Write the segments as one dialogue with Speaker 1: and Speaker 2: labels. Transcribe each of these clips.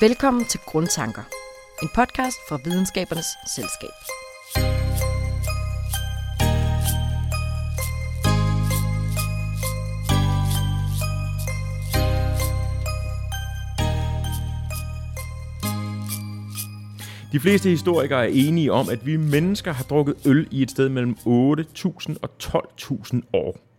Speaker 1: Velkommen til Grundtanker, en podcast fra Videnskabernes Selskab.
Speaker 2: De fleste historikere er enige om, at vi mennesker har drukket øl i et sted mellem 8.000 og 12.000 år.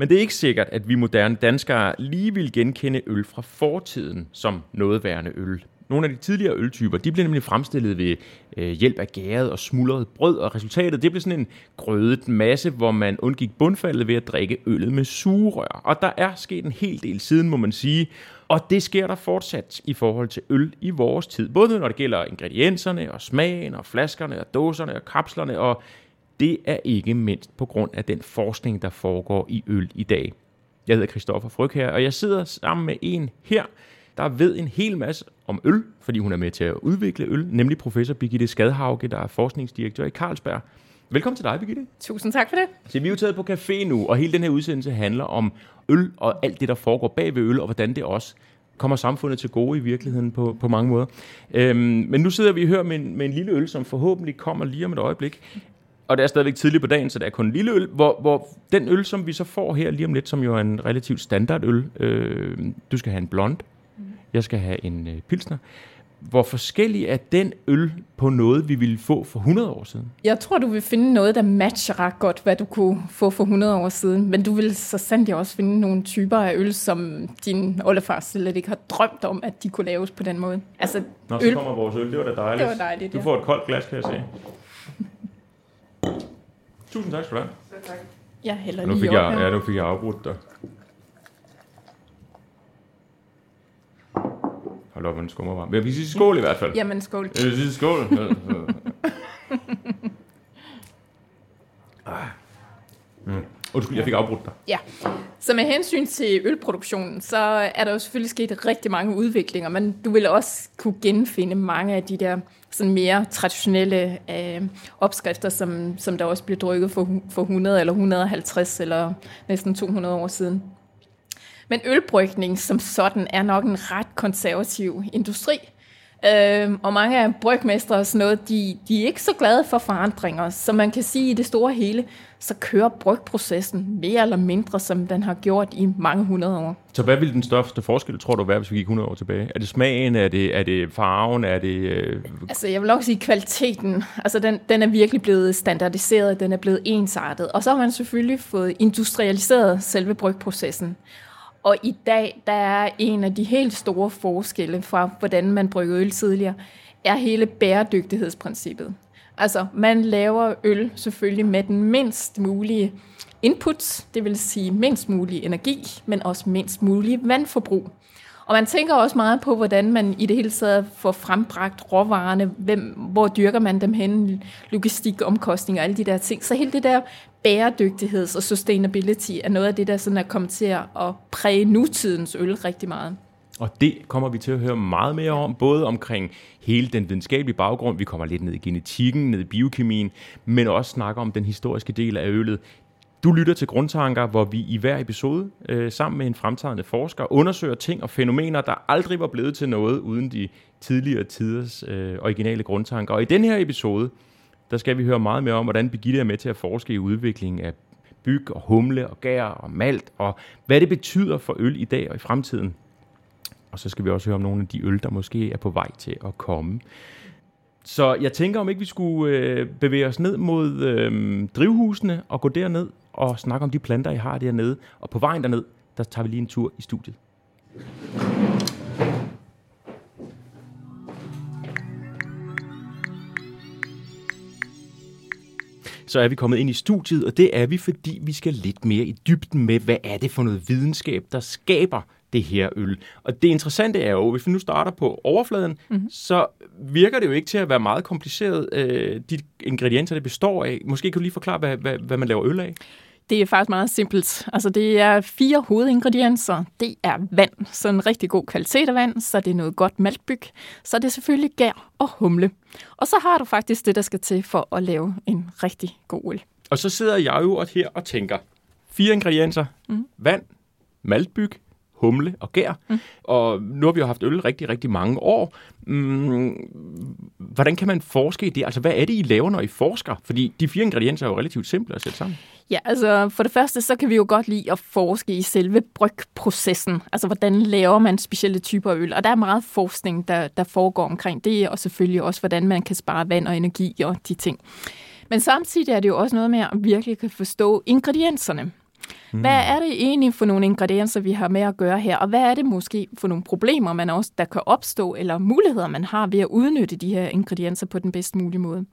Speaker 2: Men det er ikke sikkert, at vi moderne danskere lige vil genkende øl fra fortiden som noget værende øl. Nogle af de tidligere øltyper, de blev nemlig fremstillet ved øh, hjælp af gæret og smuldret brød, og resultatet det blev sådan en grødet masse, hvor man undgik bundfaldet ved at drikke øllet med sugerør. Og der er sket en hel del siden, må man sige, og det sker der fortsat i forhold til øl i vores tid. Både når det gælder ingredienserne og smagen og flaskerne og dåserne og kapslerne, og det er ikke mindst på grund af den forskning, der foregår i øl i dag. Jeg hedder Christoffer Fryg her, og jeg sidder sammen med en her, der ved en hel masse om øl, fordi hun er med til at udvikle øl, nemlig professor Birgitte Skadhauge, der er forskningsdirektør i Carlsberg. Velkommen til dig, Birgitte.
Speaker 3: Tusind tak for det.
Speaker 2: Så vi er jo taget på café nu, og hele den her udsendelse handler om øl og alt det, der foregår bag ved øl, og hvordan det også kommer samfundet til gode i virkeligheden på, på mange måder. Øhm, men nu sidder vi hører med en, med en lille øl, som forhåbentlig kommer lige om et øjeblik. Og det er stadigvæk tidligt på dagen, så det er kun en lille øl, hvor, hvor den øl, som vi så får her lige om lidt, som jo er en relativt standard øl, øh, du skal have en blond, jeg skal have en øh, pilsner. Hvor forskellig er den øl på noget, vi ville få for 100 år siden?
Speaker 3: Jeg tror, du vil finde noget, der matcher ret godt, hvad du kunne få for 100 år siden. Men du vil så sandt også finde nogle typer af øl, som din oldefar slet ikke har drømt om, at de kunne laves på den måde.
Speaker 2: Altså, Nå, øl. så kommer vores øl. Det var da dejligt.
Speaker 3: Det var dejligt,
Speaker 2: Du får et koldt glas, kan jeg se. Tusind tak skal du have.
Speaker 3: tak. Jeg hælder
Speaker 2: nu
Speaker 3: lige
Speaker 2: fik
Speaker 3: op
Speaker 2: jeg,
Speaker 3: her.
Speaker 2: Ja, nu fik jeg afbrudt dig. Hold op, en skummer varm. Men vi siger skål i hvert fald.
Speaker 3: Jamen, skål.
Speaker 2: Jeg vil sige skål. ah. mm. Undskyld, jeg fik afbrudt dig.
Speaker 3: Ja, så med hensyn til ølproduktionen, så er der jo selvfølgelig sket rigtig mange udviklinger, men du vil også kunne genfinde mange af de der sådan mere traditionelle øh, opskrifter, som, som der også blev drukket for, for 100 eller 150 eller næsten 200 år siden. Men ølbrygning som sådan er nok en ret konservativ industri. Øhm, og mange af brygmestre og sådan noget, de, de er ikke så glade for forandringer. Så man kan sige, at i det store hele, så kører brygprocessen mere eller mindre, som den har gjort i mange hundrede år.
Speaker 2: Så hvad vil den største forskel, tror du, være, hvis vi gik 100 år tilbage? Er det smagen? Er det, er det farven? Er det... Øh...
Speaker 3: Altså, jeg vil også sige kvaliteten. Altså, den, den er virkelig blevet standardiseret, den er blevet ensartet. Og så har man selvfølgelig fået industrialiseret selve brygprocessen. Og i dag, der er en af de helt store forskelle fra, hvordan man brygger øl tidligere, er hele bæredygtighedsprincippet. Altså, man laver øl selvfølgelig med den mindst mulige input, det vil sige mindst mulig energi, men også mindst mulig vandforbrug. Og man tænker også meget på, hvordan man i det hele taget får frembragt råvarerne, hvem, hvor dyrker man dem hen, logistik, omkostninger og alle de der ting. Så hele det der bæredygtigheds- og sustainability er noget af det, der sådan er kommet til at præge nutidens øl rigtig meget.
Speaker 2: Og det kommer vi til at høre meget mere om, både omkring hele den videnskabelige baggrund, vi kommer lidt ned i genetikken, ned i biokemien, men også snakker om den historiske del af øllet. Du lytter til Grundtanker, hvor vi i hver episode øh, sammen med en fremtrædende forsker undersøger ting og fænomener, der aldrig var blevet til noget uden de tidligere tiders øh, originale grundtanker. Og i den her episode, der skal vi høre meget mere om, hvordan Birgitte er med til at forske i udviklingen af byg og humle og gær og malt, og hvad det betyder for øl i dag og i fremtiden. Og så skal vi også høre om nogle af de øl, der måske er på vej til at komme. Så jeg tænker, om ikke vi skulle øh, bevæge os ned mod øh, drivhusene og gå derned og snakke om de planter, I har dernede. Og på vejen derned, der tager vi lige en tur i studiet. så er vi kommet ind i studiet, og det er vi, fordi vi skal lidt mere i dybden med, hvad er det for noget videnskab, der skaber det her øl. Og det interessante er jo, hvis vi nu starter på overfladen, mm-hmm. så virker det jo ikke til at være meget kompliceret, øh, de ingredienser, det består af. Måske kan du lige forklare, hvad, hvad, hvad man laver øl af?
Speaker 3: Det er faktisk meget simpelt. Altså, det er fire hovedingredienser. Det er vand, så en rigtig god kvalitet af vand, så det er noget godt maltbyg, så det er selvfølgelig gær og humle. Og så har du faktisk det, der skal til for at lave en rigtig god øl.
Speaker 2: Og så sidder jeg jo her og tænker, fire ingredienser, mm. vand, maltbyg, humle og gær. Mm. Og nu har vi jo haft øl rigtig, rigtig mange år. Mm, hvordan kan man forske i det? Altså, hvad er det, I laver, når I forsker? Fordi de fire ingredienser er jo relativt simple at sætte sammen.
Speaker 3: Ja, altså for det første, så kan vi jo godt lide at forske i selve brygprocessen. Altså, hvordan laver man specielle typer øl? Og der er meget forskning, der, der foregår omkring det, og selvfølgelig også, hvordan man kan spare vand og energi og de ting. Men samtidig er det jo også noget med at virkelig kan forstå ingredienserne. Mm. Hvad er det egentlig for nogle ingredienser, vi har med at gøre her, og hvad er det måske for nogle problemer, man også, der kan opstå, eller muligheder, man har ved at udnytte de her ingredienser på den bedst mulige måde?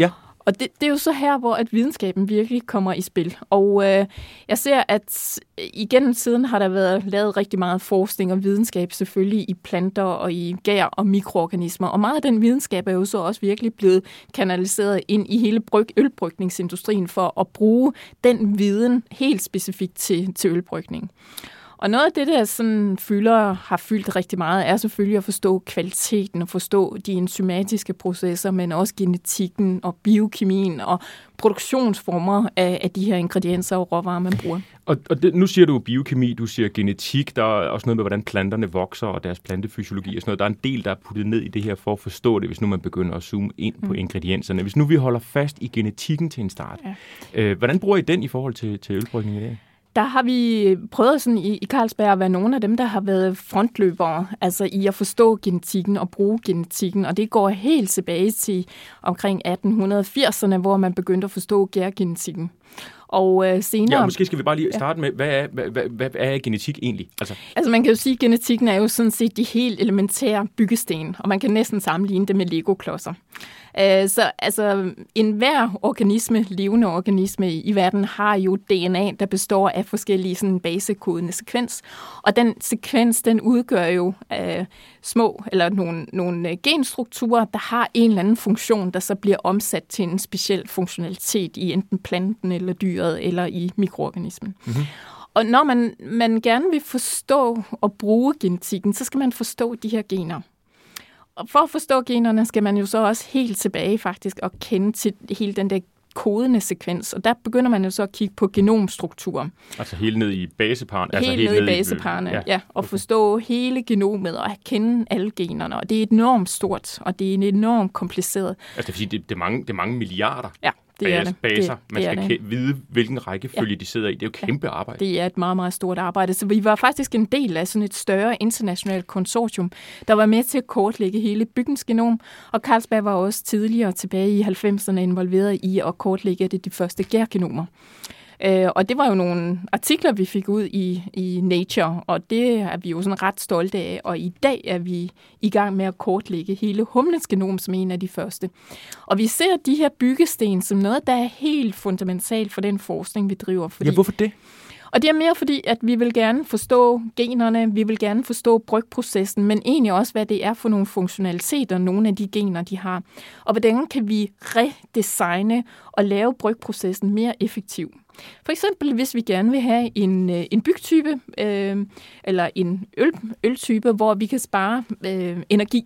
Speaker 2: Ja.
Speaker 3: Og det, det er jo så her, hvor at videnskaben virkelig kommer i spil. Og øh, jeg ser, at igennem tiden har der været lavet rigtig meget forskning og videnskab selvfølgelig i planter og i gær og mikroorganismer. Og meget af den videnskab er jo så også virkelig blevet kanaliseret ind i hele bryg, ølbrygningsindustrien for at bruge den viden helt specifikt til, til ølbrygning. Og noget af det, der sådan fylder, har fyldt rigtig meget, er selvfølgelig at forstå kvaliteten og forstå de enzymatiske processer, men også genetikken og biokemien og produktionsformer af, af de her ingredienser og råvarer, man bruger.
Speaker 2: Og, og det, nu siger du biokemi, du siger genetik, der er også noget med, hvordan planterne vokser og deres plantefysiologi og sådan noget. Der er en del, der er puttet ned i det her for at forstå det, hvis nu man begynder at zoome ind mm. på ingredienserne. Hvis nu vi holder fast i genetikken til en start, ja. øh, hvordan bruger I den i forhold til, til ølbrygning i dag?
Speaker 3: Der har vi prøvet sådan i, i Carlsberg at være nogle af dem, der har været frontløbere, altså i at forstå genetikken og bruge genetikken, og det går helt tilbage til omkring 1880'erne, hvor man begyndte at forstå gærgenetikken. Og øh, senere...
Speaker 2: Ja, måske skal vi bare lige starte med, hvad er, hvad, hvad, hvad er genetik egentlig?
Speaker 3: Altså... altså man kan jo sige, at genetikken er jo sådan set de helt elementære byggesten, og man kan næsten sammenligne det med Lego-klodser. Øh, så altså, enhver organisme, levende organisme i verden, har jo DNA, der består af forskellige sådan, basekodende sekvens. Og den sekvens, den udgør jo øh, små, eller nogle, nogle øh, genstrukturer, der har en eller anden funktion, der så bliver omsat til en speciel funktionalitet i enten planten eller dyret, eller i mikroorganismen. Mm-hmm. Og når man, man gerne vil forstå og bruge genetikken, så skal man forstå de her gener. Og for at forstå generne, skal man jo så også helt tilbage faktisk og kende til hele den der kodende sekvens, og der begynder man jo så at kigge på genomstruktur.
Speaker 2: Altså helt ned i baseparen?
Speaker 3: Helt,
Speaker 2: altså
Speaker 3: helt ned i baseparerne, ja. ja. Og okay. forstå hele genomet og kende alle generne, og det er enormt stort, og det er enormt kompliceret.
Speaker 2: Altså det er, det er, mange, det er mange milliarder
Speaker 3: ja det er det.
Speaker 2: baser.
Speaker 3: Det,
Speaker 2: Man skal det. vide, hvilken rækkefølge ja. de sidder i. Det er jo kæmpe arbejde.
Speaker 3: Det er et meget, meget stort arbejde. Så vi var faktisk en del af sådan et større internationalt konsortium, der var med til at kortlægge hele byggens genom. Og Carlsberg var også tidligere tilbage i 90'erne involveret i at kortlægge det de første gærgenomer. Øh, og det var jo nogle artikler, vi fik ud i, i Nature, og det er vi jo sådan ret stolte af. Og i dag er vi i gang med at kortlægge hele humlens genom som en af de første. Og vi ser de her byggesten som noget, der er helt fundamentalt for den forskning, vi driver.
Speaker 2: Fordi, ja, hvorfor det?
Speaker 3: Og det er mere fordi, at vi vil gerne forstå generne, vi vil gerne forstå brygprocessen, men egentlig også, hvad det er for nogle funktionaliteter, nogle af de gener, de har. Og hvordan kan vi redesigne og lave brygprocessen mere effektiv. For eksempel, hvis vi gerne vil have en, øh, en bygtype øh, eller en øl, øltype, hvor vi kan spare øh, energi,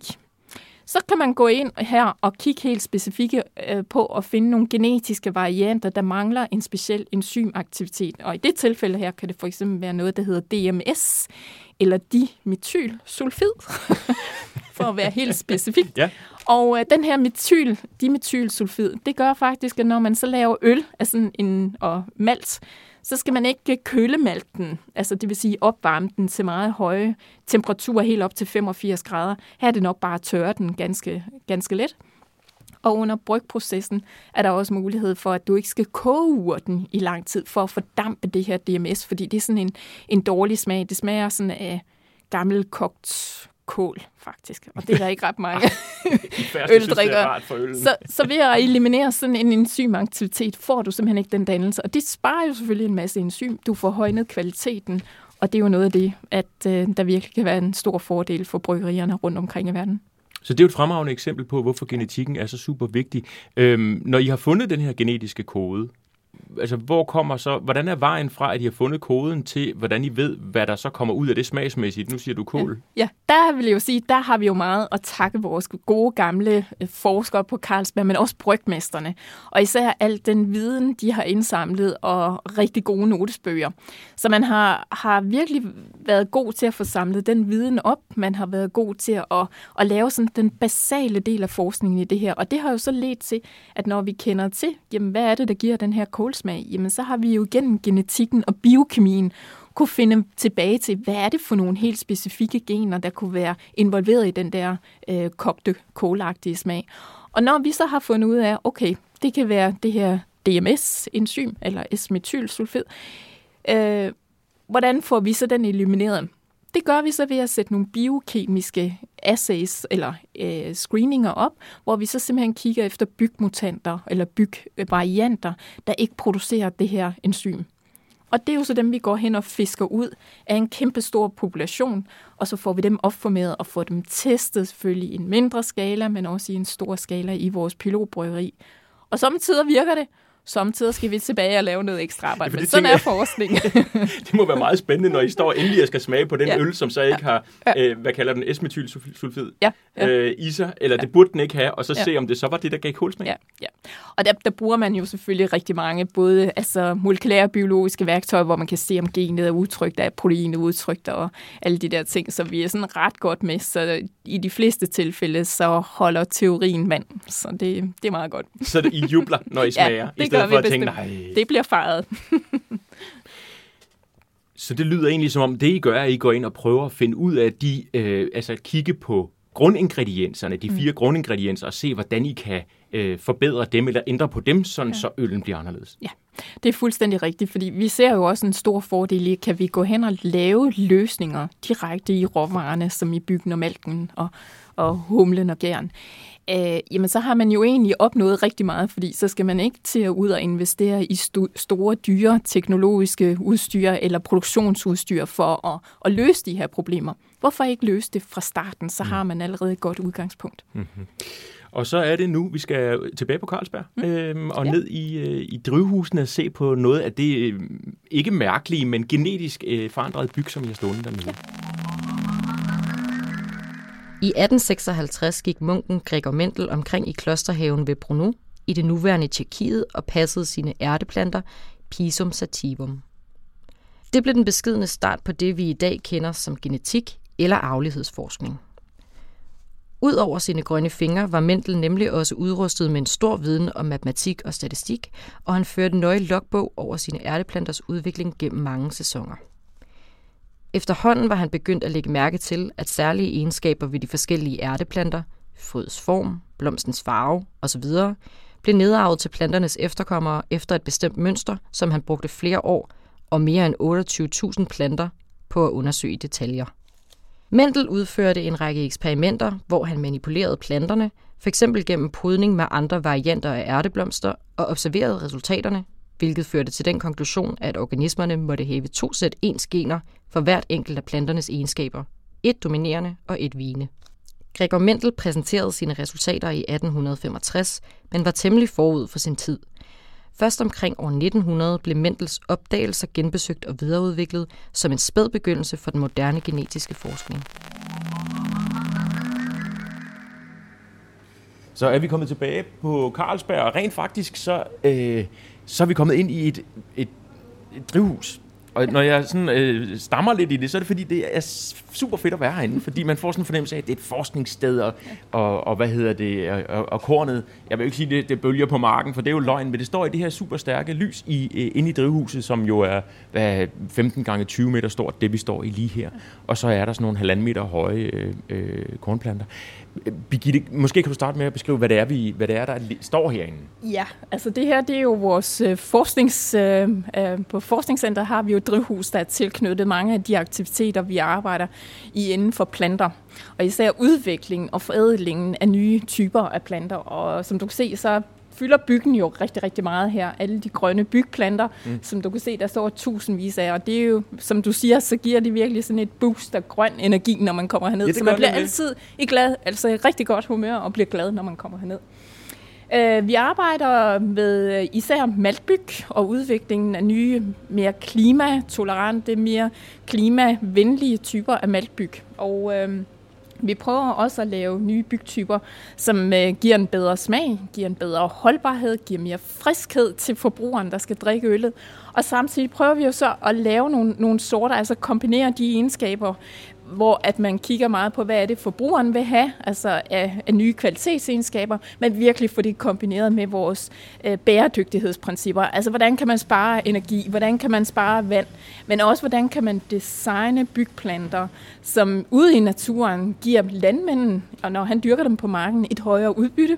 Speaker 3: så kan man gå ind her og kigge helt specifikke øh, på at finde nogle genetiske varianter, der mangler en speciel enzymaktivitet. Og i det tilfælde her kan det for eksempel være noget, der hedder DMS, eller dimethylsulfid, for at være helt specifik. ja. Og øh, den her metyl, dimetylsulfid, det gør faktisk, at når man så laver øl altså en, og malt, så skal man ikke øh, køle malten, altså det vil sige opvarme den til meget høje temperaturer, helt op til 85 grader. Her er det nok bare at tørre den ganske, ganske let. Og under brygprocessen er der også mulighed for, at du ikke skal koge urten i lang tid for at fordampe det her DMS, fordi det er sådan en, en dårlig smag. Det smager sådan af gammel kogt kål, faktisk. Og det er der ikke ret mange øldrikkere. Så, så ved at eliminere sådan en enzymaktivitet, får du simpelthen ikke den dannelse. Og det sparer jo selvfølgelig en masse enzym. Du får højnet kvaliteten, og det er jo noget af det, at øh, der virkelig kan være en stor fordel for bryggerierne rundt omkring i verden.
Speaker 2: Så det er jo et fremragende eksempel på, hvorfor genetikken er så super vigtig. Øhm, når I har fundet den her genetiske kode, altså, hvor kommer så, hvordan er vejen fra, at I har fundet koden til, hvordan I ved, hvad der så kommer ud af det smagsmæssigt? Nu siger du kål.
Speaker 3: Ja, ja. der vil jeg jo sige, der har vi jo meget at takke vores gode gamle øh, forskere på Carlsberg, men også brygmesterne. Og især al den viden, de har indsamlet, og rigtig gode notesbøger. Så man har, har virkelig været god til at få samlet den viden op. Man har været god til at, at lave sådan den basale del af forskningen i det her. Og det har jo så ledt til, at når vi kender til, jamen, hvad er det, der giver den her kålsmag, jamen så har vi jo gennem genetikken og biokemien kunne finde tilbage til, hvad er det for nogle helt specifikke gener, der kunne være involveret i den der øh, kogte kålagtige smag. Og når vi så har fundet ud af, okay, det kan være det her DMS-enzym, eller S-metylsulfid, øh, hvordan får vi så den elimineret? Det gør vi så ved at sætte nogle biokemiske assays eller øh, screeninger op, hvor vi så simpelthen kigger efter bygmutanter eller bygvarianter, der ikke producerer det her enzym. Og det er jo så dem, vi går hen og fisker ud af en kæmpe stor population, og så får vi dem opformeret og får dem testet selvfølgelig i en mindre skala, men også i en stor skala i vores pilotbryggeri. Og samtidig virker det, Samtidig skal vi tilbage og lave noget ekstra arbejde, ja, men sådan er forskning.
Speaker 2: det må være meget spændende, når I står endelig og skal smage på den ja. øl, som så ikke har, ja. øh, hvad kalder den, S-metylsulfid
Speaker 3: ja. ja.
Speaker 2: øh, i sig, eller ja. det burde den ikke have, og så ja. se, om det så var det, der gav kålsmag.
Speaker 3: Ja, ja. Og der, der bruger man jo selvfølgelig rigtig mange, både altså, molekylære biologiske værktøjer, hvor man kan se, om genet er udtrykt, er proteinet udtrykt, og alle de der ting, så vi er sådan ret godt med, så i de fleste tilfælde, så holder teorien vand, så det, det er meget godt.
Speaker 2: Så det, I jubler, når I smager?
Speaker 3: ja, det gør vi for at tænke, nej. Det bliver fejret.
Speaker 2: Så det lyder egentlig som om, det I gør, er, at I går ind og prøver at finde ud af de, øh, altså at kigge på grundingredienserne, de fire mm. grundingredienser, og se, hvordan I kan øh, forbedre dem eller ændre på dem, sådan ja. så øllen bliver anderledes.
Speaker 3: Ja, det er fuldstændig rigtigt, fordi vi ser jo også en stor fordel i, kan vi gå hen og lave løsninger direkte i råvarerne, som i byggen og mælken og, og humlen og gæren øh, jamen så har man jo egentlig opnået rigtig meget, fordi så skal man ikke til at ud og investere i st- store, dyre teknologiske udstyr eller produktionsudstyr for at, at løse de her problemer. Hvorfor ikke løse det fra starten? Så har mm. man allerede et godt udgangspunkt. Mm-hmm.
Speaker 2: Og så er det nu, vi skal tilbage på Carlsberg mm. øhm, og ja. ned i, øh, i drivhusene og se på noget af det øh, ikke mærkelige, men genetisk øh, forandrede byg, som I har stående dernede. Ja.
Speaker 1: I 1856 gik munken Gregor Mendel omkring i klosterhaven ved Brno i det nuværende Tjekkiet og passede sine ærteplanter Pisum sativum. Det blev den beskidende start på det, vi i dag kender som genetik eller arvelighedsforskning. Udover sine grønne fingre var Mendel nemlig også udrustet med en stor viden om matematik og statistik, og han førte nøje logbog over sine ærteplanters udvikling gennem mange sæsoner. Efterhånden var han begyndt at lægge mærke til, at særlige egenskaber ved de forskellige ærteplanter, frøets form, blomstens farve osv., blev nedarvet til planternes efterkommere efter et bestemt mønster, som han brugte flere år og mere end 28.000 planter på at undersøge i detaljer. Mendel udførte en række eksperimenter, hvor han manipulerede planterne, f.eks. gennem podning med andre varianter af ærteblomster, og observerede resultaterne, hvilket førte til den konklusion, at organismerne måtte have to sæt ens gener for hvert enkelt af planternes egenskaber. Et dominerende og et vigende. Gregor Mendel præsenterede sine resultater i 1865, men var temmelig forud for sin tid. Først omkring år 1900 blev Mendels opdagelser genbesøgt og videreudviklet som en spæd begyndelse for den moderne genetiske forskning.
Speaker 2: Så er vi kommet tilbage på Carlsberg, og rent faktisk så, øh, så er vi kommet ind i et, et, et drivhus, og når jeg sådan, øh, stammer lidt i det, så er det fordi, det er super fedt at være herinde, fordi man får sådan en fornemmelse af, at det er et forskningssted, og, og, og hvad hedder det, og, og, og kornet, jeg vil ikke sige, det, det bølger på marken, for det er jo løgn, men det står i det her super stærke lys i, øh, inde i drivhuset, som jo er hvad, 15 gange 20 meter stort, det vi står i lige her. Og så er der sådan nogle halvanden meter høje øh, øh, kornplanter. Birgitte, måske kan du starte med at beskrive, hvad det er, vi, hvad det er der står herinde.
Speaker 3: Ja, altså det her, det er jo vores øh, forsknings... Øh, øh, på Forskningscenter har vi jo et drivhus, der er tilknyttet mange af de aktiviteter, vi arbejder i inden for planter. Og især udviklingen og forædlingen af nye typer af planter. Og som du kan se, så fylder byggen jo rigtig, rigtig meget her. Alle de grønne bygplanter, mm. som du kan se, der står tusindvis af. Og det er jo, som du siger, så giver det virkelig sådan et boost af grøn energi, når man kommer herned. Ja, så man bliver altid i glad, altså i rigtig godt humør og bliver glad, når man kommer herned. Øh, vi arbejder med øh, især maltbyg og udviklingen af nye, mere klimatolerante, mere klimavenlige typer af maltbyg. Og øh, vi prøver også at lave nye bygtyper, som øh, giver en bedre smag, giver en bedre holdbarhed, giver mere friskhed til forbrugeren, der skal drikke øllet. Og samtidig prøver vi jo så at lave nogle, nogle sorter, altså kombinere de egenskaber, hvor at man kigger meget på, hvad er det forbrugeren vil have, altså af, af nye kvalitetsegenskaber, men virkelig få det kombineret med vores øh, bæredygtighedsprincipper. Altså hvordan kan man spare energi, hvordan kan man spare vand, men også hvordan kan man designe bygplanter, som ude i naturen giver landmanden, og når han dyrker dem på marken, et højere udbytte,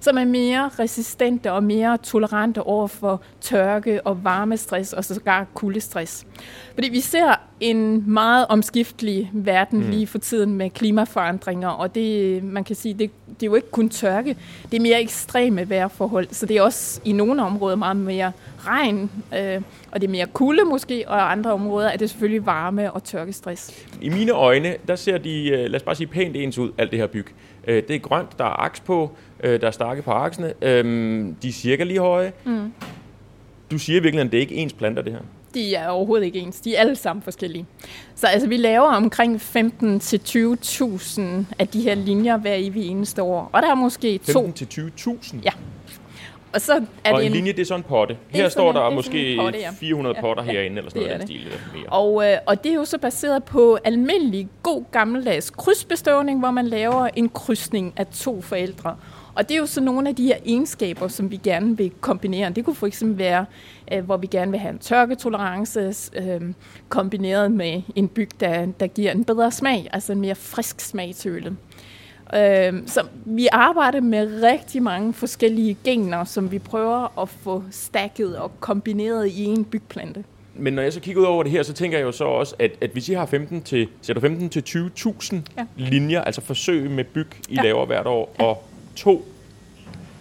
Speaker 3: som er mere resistente og mere tolerante over for tørke og varmestress og sågar kuldestress. Fordi vi ser en meget omskiftelig verden mm. lige for tiden med klimaforandringer, og det, man kan sige, det, det er jo ikke kun tørke, det er mere ekstreme vejrforhold, så det er også i nogle områder meget mere regn, øh, og det er mere kulde måske, og i andre områder er det selvfølgelig varme og tørkestress.
Speaker 2: I mine øjne, der ser de, øh, lad os bare sige, pænt ens ud, alt det her byg. Øh, det er grønt, der er aks på, øh, der er stakke på aksene, de er cirka lige høje. Mm. Du siger virkelig, at det er ikke ens planter, det her?
Speaker 3: De er overhovedet ikke ens. De er alle sammen forskellige. Så altså, vi laver omkring 15 til 20.000 af de her linjer hver evig eneste år. Og der er måske to...
Speaker 2: 15 til 20.000?
Speaker 3: Ja. Og, så er
Speaker 2: og
Speaker 3: det
Speaker 2: en, en linje, det er sådan en potte. Her står der måske potte, ja. 400 ja, potter ja, herinde, eller sådan noget den stil. Mere.
Speaker 3: Og, øh, og det er jo så baseret på almindelig, god gammeldags krydsbestøvning, hvor man laver en krydsning af to forældre. Og det er jo så nogle af de her egenskaber, som vi gerne vil kombinere. Det kunne for eksempel være, øh, hvor vi gerne vil have en tørketolerance øh, kombineret med en byg, der, der giver en bedre smag, altså en mere frisk smag til øllet. Øh, så vi arbejder med rigtig mange forskellige gener, som vi prøver at få stakket og kombineret i en bygplante.
Speaker 2: Men når jeg så kigger ud over det her, så tænker jeg jo så også, at, at hvis I har 15 til, 15 til 20.000 ja. linjer, altså forsøg med byg, I ja. laver hvert år, ja. og to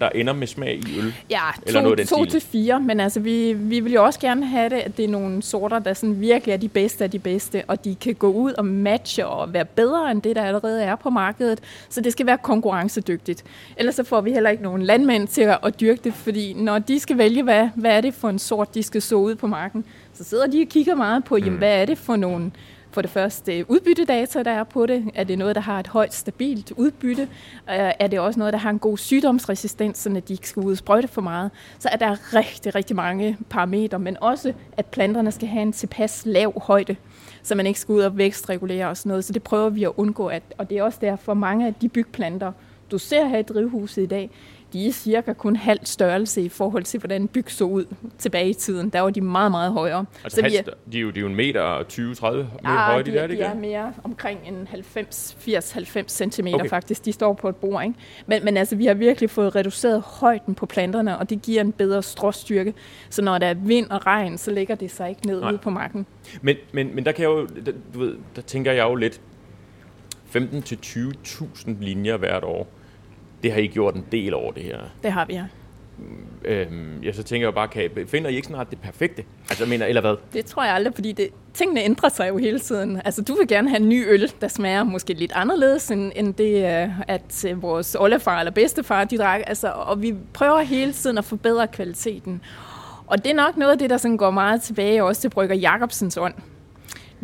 Speaker 2: der ender med smag i øl?
Speaker 3: Ja, to, eller noget to til fire, men altså vi, vi vil jo også gerne have det, at det er nogle sorter, der sådan virkelig er de bedste af de bedste, og de kan gå ud og matche og være bedre end det, der allerede er på markedet. Så det skal være konkurrencedygtigt. Ellers så får vi heller ikke nogen landmænd til at, at dyrke det, fordi når de skal vælge, hvad, hvad er det for en sort, de skal så ud på marken, så sidder de og kigger meget på, jamen, mm. hvad er det for nogle for det første udbyttedata, der er på det. Er det noget, der har et højt, stabilt udbytte? Øh, er det også noget, der har en god sygdomsresistens, så de ikke skal ud og sprøjte for meget? Så er der rigtig, rigtig mange parametre, men også, at planterne skal have en tilpas lav højde så man ikke skal ud og vækstregulere og sådan noget. Så det prøver vi at undgå, at, og det er også derfor mange af de bygplanter, du ser her i drivhuset i dag, de er cirka kun halv størrelse i forhold til, hvordan byg så ud tilbage i tiden. Der var de meget, meget højere.
Speaker 2: Altså så vi er, de, er jo, de er jo en meter 20-30 meter ja, høje, de,
Speaker 3: de der, de er mere omkring en 90, 80-90 cm okay. faktisk. De står på et bord, ikke? Men, men altså, vi har virkelig fået reduceret højden på planterne, og det giver en bedre stråstyrke. Så når der er vind og regn, så ligger det sig ikke ned ude på marken.
Speaker 2: Men, men, men der kan jeg jo, du ved, der tænker jeg jo lidt, 15-20.000 linjer hvert år det har I gjort en del over det her.
Speaker 3: Det har vi, ja.
Speaker 2: Øhm, jeg så tænker jeg bare, kan, finder I ikke snart det perfekte? Altså, mener, eller hvad?
Speaker 3: Det tror jeg aldrig, fordi det, tingene ændrer sig jo hele tiden. Altså, du vil gerne have en ny øl, der smager måske lidt anderledes, end, end det, øh, at øh, vores oldefar eller bedstefar, de drak. Altså, og vi prøver hele tiden at forbedre kvaliteten. Og det er nok noget af det, der sådan går meget tilbage også til Brygger Jacobsens ånd.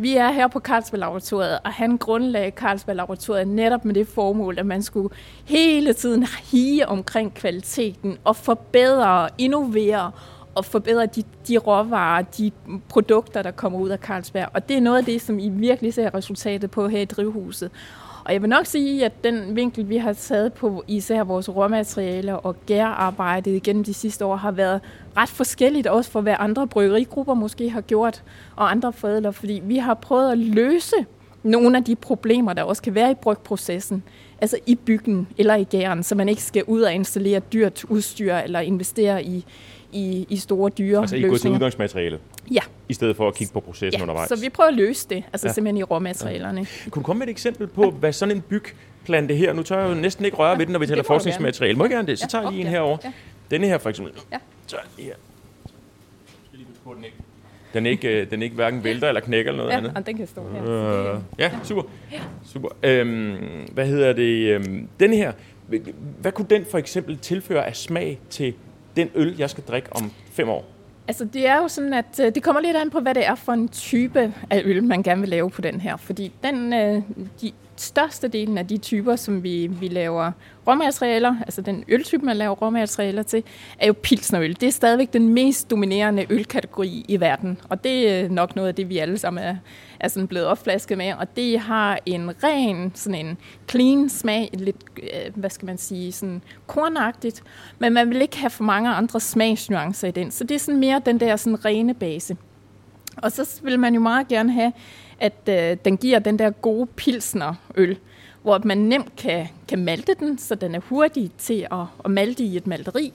Speaker 3: Vi er her på Carlsberg Laboratoriet, og han grundlagde Carlsberg Laboratoriet netop med det formål, at man skulle hele tiden hige omkring kvaliteten og forbedre, innovere og forbedre de, de råvarer, de produkter, der kommer ud af Carlsberg. Og det er noget af det, som I virkelig ser resultatet på her i drivhuset. Og jeg vil nok sige, at den vinkel, vi har taget på især vores råmaterialer og gærarbejdet igennem de sidste år, har været ret forskelligt også for, hvad andre bryggerigrupper måske har gjort, og andre forældre, fordi vi har prøvet at løse nogle af de problemer, der også kan være i brygprocessen, altså i byggen eller i gæren, så man ikke skal ud og installere dyrt udstyr eller investere i, i, i store dyre
Speaker 2: Altså I går til udgangsmaterialet?
Speaker 3: Ja.
Speaker 2: I stedet for at kigge på processen
Speaker 3: ja,
Speaker 2: undervejs?
Speaker 3: så vi prøver at løse det, altså ja. simpelthen i råmaterialerne.
Speaker 2: Ja. Kunne du komme med et eksempel på, ja. hvad sådan en bygplante her, nu tør jeg jo næsten ikke røre ja, ved den, når vi taler forskningsmateriale. Må jeg gerne det? Så tager jeg lige en herover. Ja. Denne her for eksempel. Ja. Så her. den ikke den ikke, øh, den ikke hverken vælter eller knækker eller noget
Speaker 3: ja,
Speaker 2: andet.
Speaker 3: Ja, den kan stå her.
Speaker 2: Øh, ja, super. super. Øhm, hvad hedder det? Øhm, denne her, Hvad kunne den for eksempel tilføre af smag til den øl, jeg skal drikke om fem år?
Speaker 3: Altså det er jo sådan, at øh, det kommer lidt an på, hvad det er for en type af øl, man gerne vil lave på den her. Fordi den, øh, de største delen af de typer, som vi, vi laver råmaterialer, altså den øltype, man laver råmaterialer til, er jo pilsnerøl. Det er stadigvæk den mest dominerende ølkategori i verden, og det er nok noget af det, vi alle sammen er, er sådan blevet opflasket med, og det har en ren, sådan en clean smag, lidt, øh, hvad skal man sige, sådan kornagtigt, men man vil ikke have for mange andre smagsnuancer i den, så det er sådan mere den der sådan rene base. Og så vil man jo meget gerne have, at øh, den giver den der gode pilsnerøl, hvor man nemt kan, kan malte den, så den er hurtig til at, at malte i et malteri.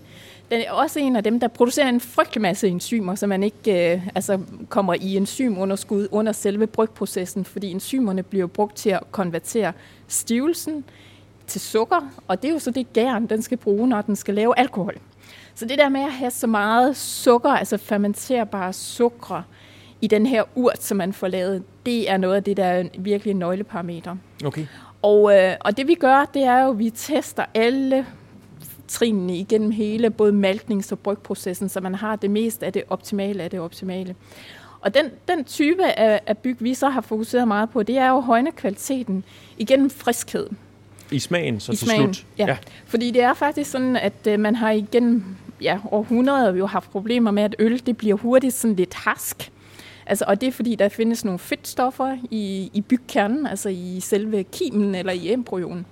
Speaker 3: Den er også en af dem, der producerer en frygtelig masse enzymer, så man ikke øh, altså kommer i enzymunderskud under selve brygprocessen, fordi enzymerne bliver brugt til at konvertere stivelsen til sukker, og det er jo så det gæren, den skal bruge, når den skal lave alkohol. Så det der med at have så meget sukker, altså fermenterbare sukker, i den her urt, som man får lavet, det er noget af det, der er virkelig en nøgleparameter.
Speaker 2: Okay.
Speaker 3: Og, øh, og det vi gør, det er jo, at vi tester alle trinene igennem hele både malknings- og brygprocessen, så man har det mest af det optimale af det optimale. Og den, den type af, af byg, vi så har fokuseret meget på, det er jo højne kvaliteten igennem friskhed.
Speaker 2: I smagen så
Speaker 3: I
Speaker 2: til
Speaker 3: smagen,
Speaker 2: slut?
Speaker 3: Ja. ja. Fordi det er faktisk sådan, at øh, man har igennem ja, århundreder jo haft problemer med, at øl det bliver hurtigt sådan lidt harsk. Altså, og det er fordi, der findes nogle fedtstoffer i, i bygkernen, altså i selve kimen eller i embryonen.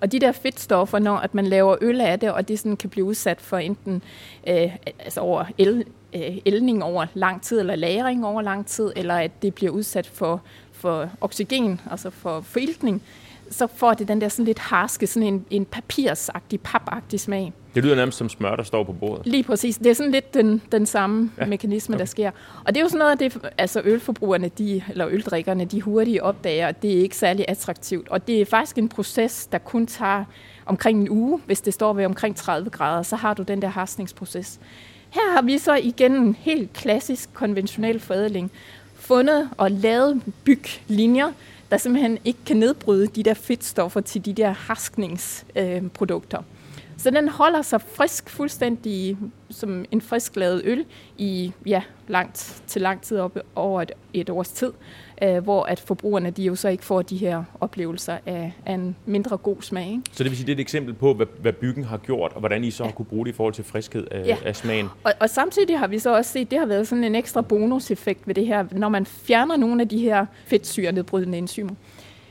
Speaker 3: Og de der fedtstoffer, når at man laver øl af det, og det sådan kan blive udsat for enten øh, altså over el, øh, elning over lang tid, eller lagring over lang tid, eller at det bliver udsat for, for oxygen, altså for foriltning, så får det den der sådan lidt harske, sådan en, en papirsagtig, papagtig smag.
Speaker 2: Det lyder nærmest som smør, der står på bordet.
Speaker 3: Lige præcis. Det er sådan lidt den, den samme ja. mekanisme, okay. der sker. Og det er jo sådan noget af det, altså ølforbrugerne, de, eller øldrikkerne, de hurtigt opdager, at det er ikke særlig attraktivt. Og det er faktisk en proces, der kun tager omkring en uge. Hvis det står ved omkring 30 grader, så har du den der harsningsproces. Her har vi så igen en helt klassisk konventionel forædling fundet og lavet byglinjer, der simpelthen ikke kan nedbryde de der fedtstoffer til de der harskningsprodukter. Øh, så den holder sig frisk fuldstændig som en frisk lavet øl i ja, langt, til lang tid op over et, et års tid, øh, hvor at forbrugerne de jo så ikke får de her oplevelser af, af en mindre god smag. Ikke?
Speaker 2: Så det vil sige, det er et eksempel på, hvad, hvad byggen har gjort, og hvordan I så ja. har kunne bruge det i forhold til friskhed af, ja. af smagen.
Speaker 3: Og, og samtidig har vi så også set, det har været sådan en ekstra bonuseffekt ved det her, når man fjerner nogle af de her fedtsyrenedbrydende enzymer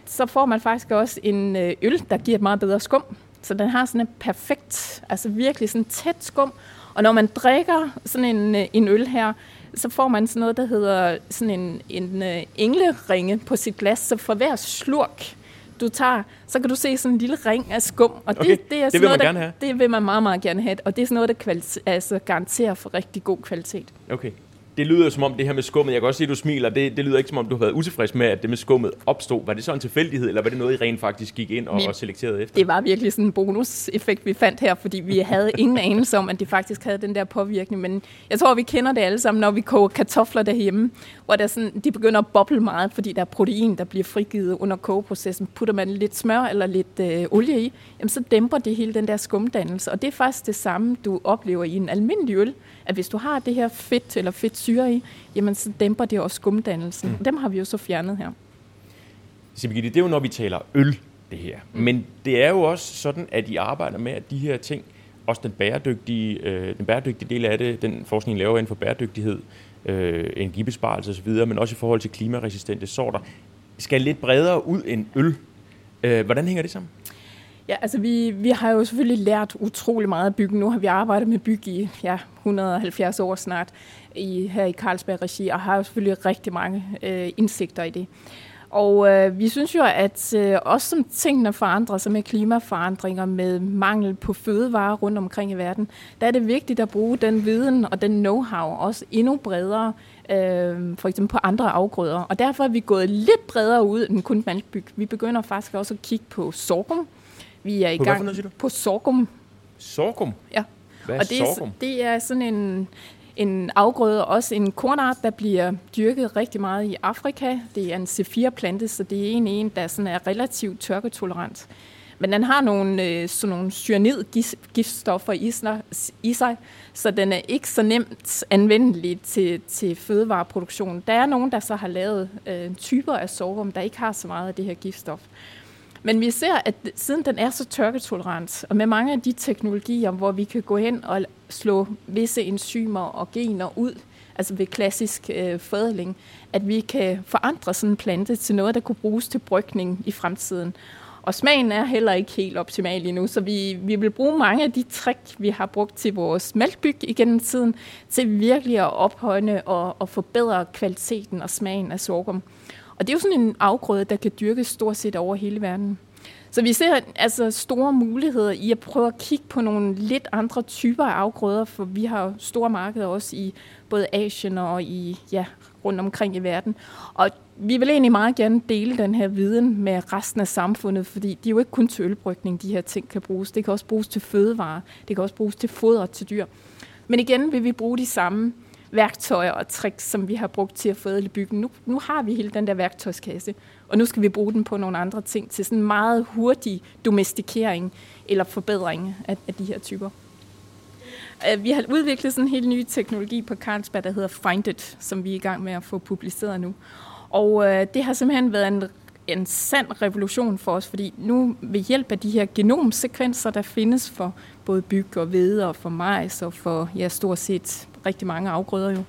Speaker 3: så får man faktisk også en øh, øl, der giver et meget bedre skum. Så den har sådan en perfekt, altså virkelig sådan tæt skum. Og når man drikker sådan en, øh, en øl her, så får man sådan noget, der hedder sådan en, en uh, engleringe på sit glas. Så for hver slurk, du tager, så kan du se sådan en lille ring af skum. Og
Speaker 2: okay, det, det, er det vil noget, man gerne have?
Speaker 3: Det vil man meget, meget gerne have. Og det er sådan noget, der kvalit- altså garanterer for rigtig god kvalitet.
Speaker 2: Okay det lyder som om det her med skummet, jeg kan også se, at du smiler, det, det lyder ikke som om, du har været utilfreds med, at det med skummet opstod. Var det så en tilfældighed, eller var det noget, I rent faktisk gik ind og, og selekterede efter?
Speaker 3: Det var virkelig sådan en bonuseffekt, vi fandt her, fordi vi havde ingen anelse om, at det faktisk havde den der påvirkning. Men jeg tror, vi kender det alle sammen, når vi koger kartofler derhjemme, hvor der sådan, de begynder at boble meget, fordi der er protein, der bliver frigivet under kogeprocessen. Putter man lidt smør eller lidt øh, olie i, jamen så dæmper det hele den der skumdannelse. Og det er faktisk det samme, du oplever i en almindelig øl, at hvis du har det her fedt eller fedtsyre i, jamen så dæmper det også skumdannelsen. Mm. Dem har vi jo så fjernet her.
Speaker 2: Så det er jo når vi taler øl, det her. Mm. Men det er jo også sådan, at I arbejder med, at de her ting, også den bæredygtige, øh, den bæredygtige del af det, den forskning laver inden for bæredygtighed, øh, energibesparelse osv., men også i forhold til klimaresistente sorter, skal lidt bredere ud end øl. Øh, hvordan hænger det sammen?
Speaker 3: Ja, altså vi, vi har jo selvfølgelig lært utrolig meget af bygge. Nu har vi arbejdet med bygge i ja, 170 år snart i, her i Carlsberg Regi, og har jo selvfølgelig rigtig mange øh, indsigter i det. Og øh, vi synes jo, at øh, også som tingene forandrer sig med klimaforandringer, med mangel på fødevarer rundt omkring i verden, der er det vigtigt at bruge den viden og den know-how også endnu bredere, øh, for eksempel på andre afgrøder. Og derfor er vi gået lidt bredere ud end kun maltbyg. Vi begynder faktisk også at kigge på sorghum, vi er i
Speaker 2: på
Speaker 3: gang
Speaker 2: noget,
Speaker 3: på sorghum.
Speaker 2: Sorghum?
Speaker 3: Ja.
Speaker 2: Hvad er
Speaker 3: og det
Speaker 2: sorghum?
Speaker 3: Er, det er sådan en, en afgrøde, også en kornart, der bliver dyrket rigtig meget i Afrika. Det er en C4-plante, så det er en, en der sådan er relativt tørketolerant. Men den har nogle, øh, sådan nogle cyanidgiftstoffer i sig, i sig, så den er ikke så nemt anvendelig til, til fødevareproduktion. Der er nogen, der så har lavet øh, typer af sorghum, der ikke har så meget af det her giftstof. Men vi ser, at siden den er så tørketolerant, og med mange af de teknologier, hvor vi kan gå hen og slå visse enzymer og gener ud, altså ved klassisk øh, fødling, at vi kan forandre sådan en plante til noget, der kunne bruges til brygning i fremtiden. Og smagen er heller ikke helt optimal endnu, så vi, vi vil bruge mange af de trick, vi har brugt til vores mælkbyg igennem tiden, til virkelig at ophøjne og, og forbedre kvaliteten og smagen af sorghum. Og det er jo sådan en afgrøde, der kan dyrkes stort set over hele verden. Så vi ser altså store muligheder i at prøve at kigge på nogle lidt andre typer af afgrøder, for vi har store markeder også i både Asien og i ja, rundt omkring i verden. Og vi vil egentlig meget gerne dele den her viden med resten af samfundet, fordi det er jo ikke kun til ølbrygning, de her ting kan bruges. Det kan også bruges til fødevarer, det kan også bruges til foder til dyr. Men igen vil vi bruge de samme værktøjer og tricks, som vi har brugt til at fødle byggen. Nu, nu har vi hele den der værktøjskasse, og nu skal vi bruge den på nogle andre ting til sådan en meget hurtig domestikering eller forbedring af, af de her typer. Øh, vi har udviklet sådan en helt ny teknologi på Carlsberg, der hedder Find It, som vi er i gang med at få publiceret nu. Og øh, det har simpelthen været en, en sand revolution for os, fordi nu ved hjælp af de her genomsekvenser, der findes for både byg og hvede og for majs og for ja, stort set rigtig mange afgrøder jo.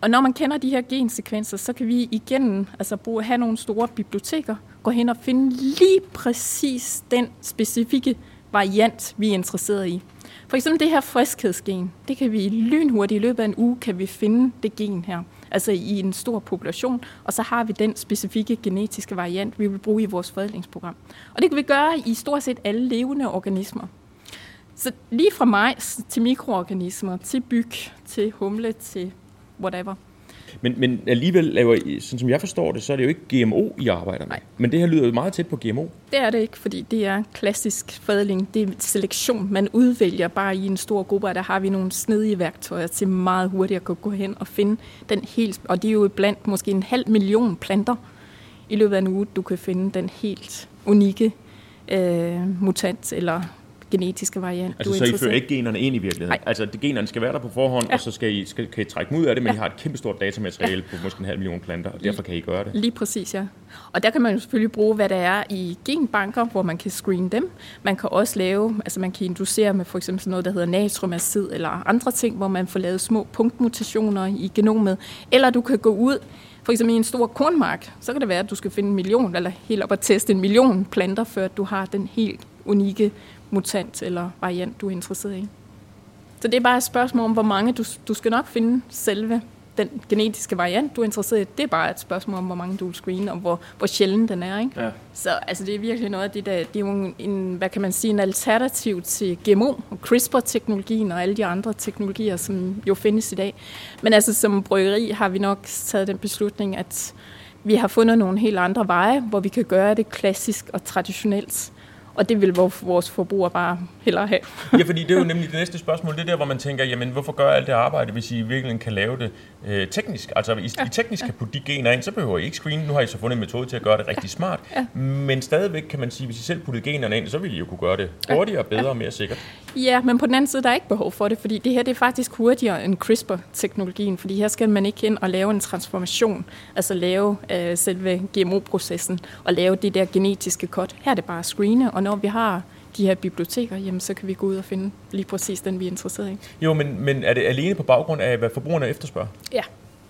Speaker 3: Og når man kender de her gensekvenser, så kan vi igen altså bruge, have nogle store biblioteker, gå hen og finde lige præcis den specifikke variant, vi er interesseret i. For eksempel det her friskhedsgen, det kan vi lynhurtigt i løbet af en uge, kan vi finde det gen her, altså i en stor population, og så har vi den specifikke genetiske variant, vi vil bruge i vores forædlingsprogram. Og det kan vi gøre i stort set alle levende organismer. Så lige fra majs til mikroorganismer, til byg, til humle, til whatever.
Speaker 2: Men, men alligevel, laver I, sådan som jeg forstår det, så er det jo ikke GMO, I arbejder med.
Speaker 3: Nej.
Speaker 2: Men det her lyder jo meget tæt på GMO.
Speaker 3: Det er det ikke, fordi det er klassisk fadling. Det er selektion. Man udvælger bare i en stor gruppe, og der har vi nogle snedige værktøjer til meget hurtigt at kunne gå hen og finde den helt... Og det er jo blandt måske en halv million planter i løbet af en uge, du kan finde den helt unikke øh, mutant eller genetiske variant,
Speaker 2: altså,
Speaker 3: du
Speaker 2: så I fører ikke generne ind i virkeligheden?
Speaker 3: Nej.
Speaker 2: Altså, det, generne skal være der på forhånd, ja. og så skal I, skal, kan I trække dem ud af det, men ja. I har et kæmpestort datamateriale ja. på måske en halv million planter, og derfor kan I gøre det?
Speaker 3: Lige præcis, ja. Og der kan man jo selvfølgelig bruge, hvad der er i genbanker, hvor man kan screene dem. Man kan også lave, altså man kan inducere med for eksempel sådan noget, der hedder natriumacid, eller andre ting, hvor man får lavet små punktmutationer i genomet. Eller du kan gå ud for eksempel i en stor kornmark, så kan det være, at du skal finde en million, eller helt op at teste en million planter, før du har den helt unikke mutant eller variant, du er interesseret i. Så det er bare et spørgsmål om, hvor mange du, du skal nok finde selve den genetiske variant, du er interesseret i. Det er bare et spørgsmål om, hvor mange du vil screene, og hvor, hvor sjældent den er. Ikke? Ja. Så altså, det er virkelig noget af det, der, det er jo en, hvad kan man sige, en alternativ til GMO og CRISPR-teknologien og alle de andre teknologier, som jo findes i dag. Men altså som bryggeri har vi nok taget den beslutning, at vi har fundet nogle helt andre veje, hvor vi kan gøre det klassisk og traditionelt. Og det vil vores forbrugere bare hellere have.
Speaker 2: ja, fordi det er jo nemlig det næste spørgsmål. Det er der, hvor man tænker, jamen hvorfor gør alt det arbejde, hvis I virkelig kan lave det øh, teknisk? Altså hvis ja. I teknisk kan putte de gener ind, så behøver I ikke screen. Nu har I så fundet en metode til at gøre det rigtig ja. smart. Ja. Men stadigvæk kan man sige, hvis I selv puttede generne ind, så ville I jo kunne gøre det hurtigere, bedre og mere sikkert.
Speaker 3: Ja, men på den anden side, der er ikke behov for det, fordi det her det er faktisk hurtigere end CRISPR-teknologien, fordi her skal man ikke ind og lave en transformation, altså lave øh, selve GMO-processen og lave det der genetiske kort. Her er det bare at screene, og når vi har de her biblioteker, jamen, så kan vi gå ud og finde lige præcis den, vi er interesseret i.
Speaker 2: Jo, men, men er det alene på baggrund af, hvad forbrugerne efterspørger?
Speaker 3: Ja,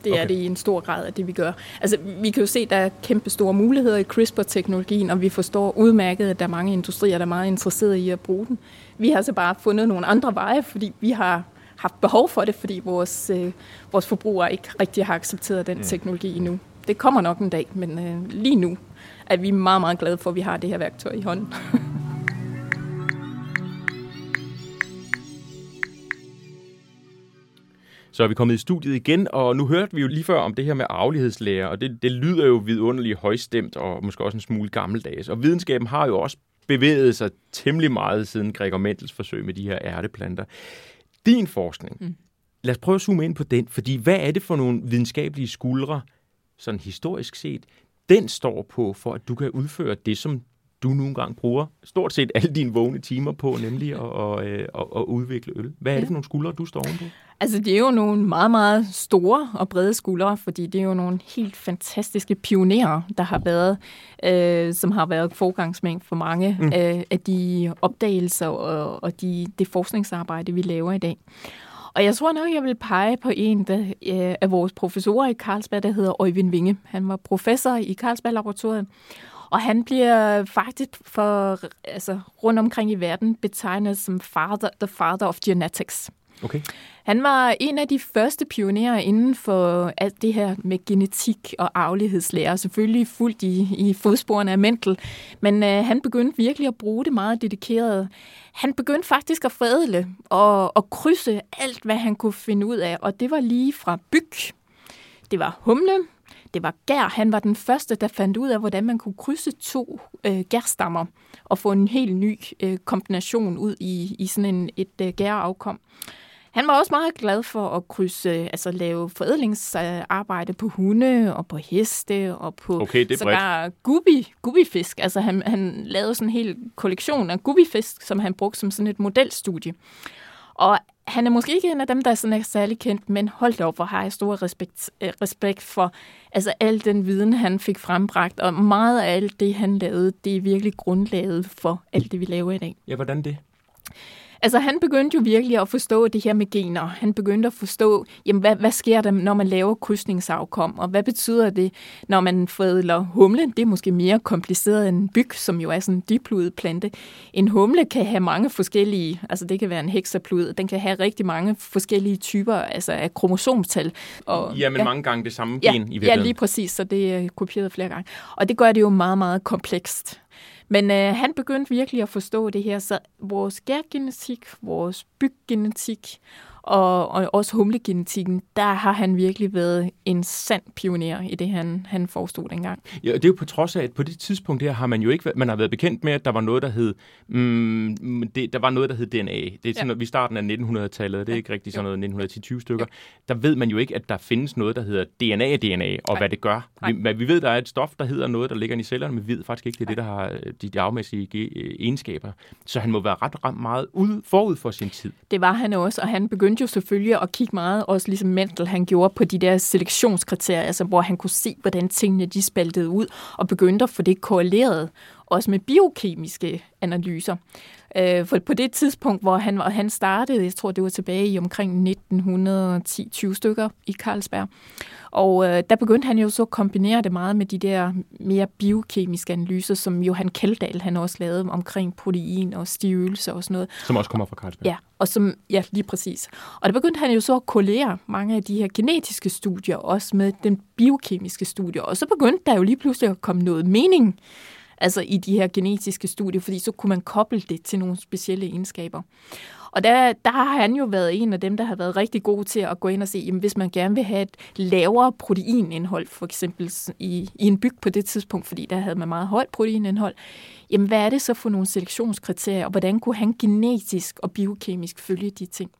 Speaker 3: det okay. er det i en stor grad af det, vi gør. Altså, vi kan jo se, at der er kæmpe store muligheder i CRISPR-teknologien, og vi forstår udmærket, at der er mange industrier, der er meget interesserede i at bruge den. Vi har så bare fundet nogle andre veje, fordi vi har haft behov for det, fordi vores, øh, vores forbrugere ikke rigtig har accepteret den mm. teknologi endnu. Det kommer nok en dag, men øh, lige nu er vi meget, meget glade for, at vi har det her værktøj i hånden.
Speaker 2: Så er vi kommet i studiet igen, og nu hørte vi jo lige før om det her med arvelighedslære, og det, det lyder jo vidunderligt højstemt og måske også en smule gammeldags. Og videnskaben har jo også bevæget sig temmelig meget siden Gregor Mendels forsøg med de her ærteplanter. Din forskning, mm. lad os prøve at zoome ind på den, fordi hvad er det for nogle videnskabelige skuldre, sådan historisk set, den står på, for at du kan udføre det, som du nu engang bruger stort set alle dine vågne timer på, nemlig at, at, at, at udvikle øl. Hvad er det for nogle skuldre, du står ovenpå?
Speaker 3: Altså, det er jo nogle meget, meget store og brede skuldre, fordi det er jo nogle helt fantastiske pionerer, der har været, øh, som har været forgangsmænd for mange mm. øh, af de opdagelser og, og de, det forskningsarbejde, vi laver i dag. Og jeg tror nok, jeg vil pege på en der, øh, af vores professorer i Carlsberg, der hedder Øjvind Vinge. Han var professor i Carlsberg-laboratoriet, og han bliver faktisk for, altså, rundt omkring i verden betegnet som father, the father of genetics.
Speaker 2: Okay.
Speaker 3: Han var en af de første pionerer inden for alt det her med genetik og arvelighedslære, selvfølgelig fuldt i, i fodsporene af Mendel, men øh, han begyndte virkelig at bruge det meget dedikeret. Han begyndte faktisk at forædle og, og krydse alt, hvad han kunne finde ud af, og det var lige fra byg, det var humle, det var gær. Han var den første, der fandt ud af, hvordan man kunne krydse to øh, gærstammer og få en helt ny øh, kombination ud i, i sådan en, et øh, gærafkom. Han var også meget glad for at krydse, altså lave forædlingsarbejde på hunde og på heste og på
Speaker 2: okay, det
Speaker 3: sågar gubi, gubifisk. Altså han, han lavede sådan en hel kollektion af gubifisk, som han brugte som sådan et modelstudie. Og han er måske ikke en af dem, der sådan er særlig kendt, men hold op, hvor har jeg stor respekt, øh, respekt for altså al den viden, han fik frembragt, og meget af alt det, han lavede, det er virkelig grundlaget for alt det, vi laver i dag.
Speaker 2: Ja, hvordan det?
Speaker 3: Altså han begyndte jo virkelig at forstå det her med gener. Han begyndte at forstå, jamen, hvad, hvad sker der, når man laver krydsningsafkom, og hvad betyder det, når man forædler humle? Det er måske mere kompliceret end byg, som jo er sådan en dipludet plante. En humle kan have mange forskellige, altså det kan være en hexaplud, den kan have rigtig mange forskellige typer altså af kromosomtal.
Speaker 2: Og, ja, men ja, mange gange det samme gen
Speaker 3: ja,
Speaker 2: i virkeligheden.
Speaker 3: Ja, lige præcis, så det er kopieret flere gange. Og det gør det jo meget, meget komplekst. Men øh, han begyndte virkelig at forstå det her, så vores gærgenetik, vores byggenetik og, og også humlegenetikken, der har han virkelig været en sand pioner i det, han, han forestod dengang.
Speaker 2: Ja, det er jo på trods af, at på det tidspunkt her har man jo ikke man har været bekendt med, at der var noget, der hed, mm, det, der var noget, der hed DNA. Det er sådan, ja. vi starten af 1900-tallet, det er ja. ikke rigtig sådan noget 1910-20 stykker. Ja. Der ved man jo ikke, at der findes noget, der hedder DNA-DNA, og Nej. hvad det gør. Vi, men vi ved, der er et stof, der hedder noget, der ligger i cellerne, men vi ved faktisk ikke, det er Nej. det, der har øh, de, de afmæssige øh, egenskaber. Så han må være ret, ret meget ud, forud for sin tid.
Speaker 3: Det var han også, og han begyndte begyndte jo selvfølgelig at kigge meget, også ligesom Mendel han gjorde, på de der selektionskriterier, altså hvor han kunne se, hvordan tingene de spaltede ud, og begyndte at få det korreleret, også med biokemiske analyser. Øh, for på det tidspunkt, hvor han, han startede, jeg tror det var tilbage i omkring 1910-20 stykker i Carlsberg, og øh, der begyndte han jo så at kombinere det meget med de der mere biokemiske analyser, som Johan Keldahl han også lavede omkring protein og stivelse og sådan noget.
Speaker 2: Som også kommer fra Carlsberg.
Speaker 3: Ja, og som, ja, lige præcis. Og der begyndte han jo så at kollere mange af de her genetiske studier, også med den biokemiske studie. Og så begyndte der jo lige pludselig at komme noget mening altså i de her genetiske studier, fordi så kunne man koble det til nogle specielle egenskaber. Og der, der har han jo været en af dem, der har været rigtig god til at gå ind og se, jamen, hvis man gerne vil have et lavere proteinindhold, for eksempel i, i en byg på det tidspunkt, fordi der havde man meget højt proteinindhold, jamen hvad er det så for nogle selektionskriterier, og hvordan kunne han genetisk og biokemisk følge de ting?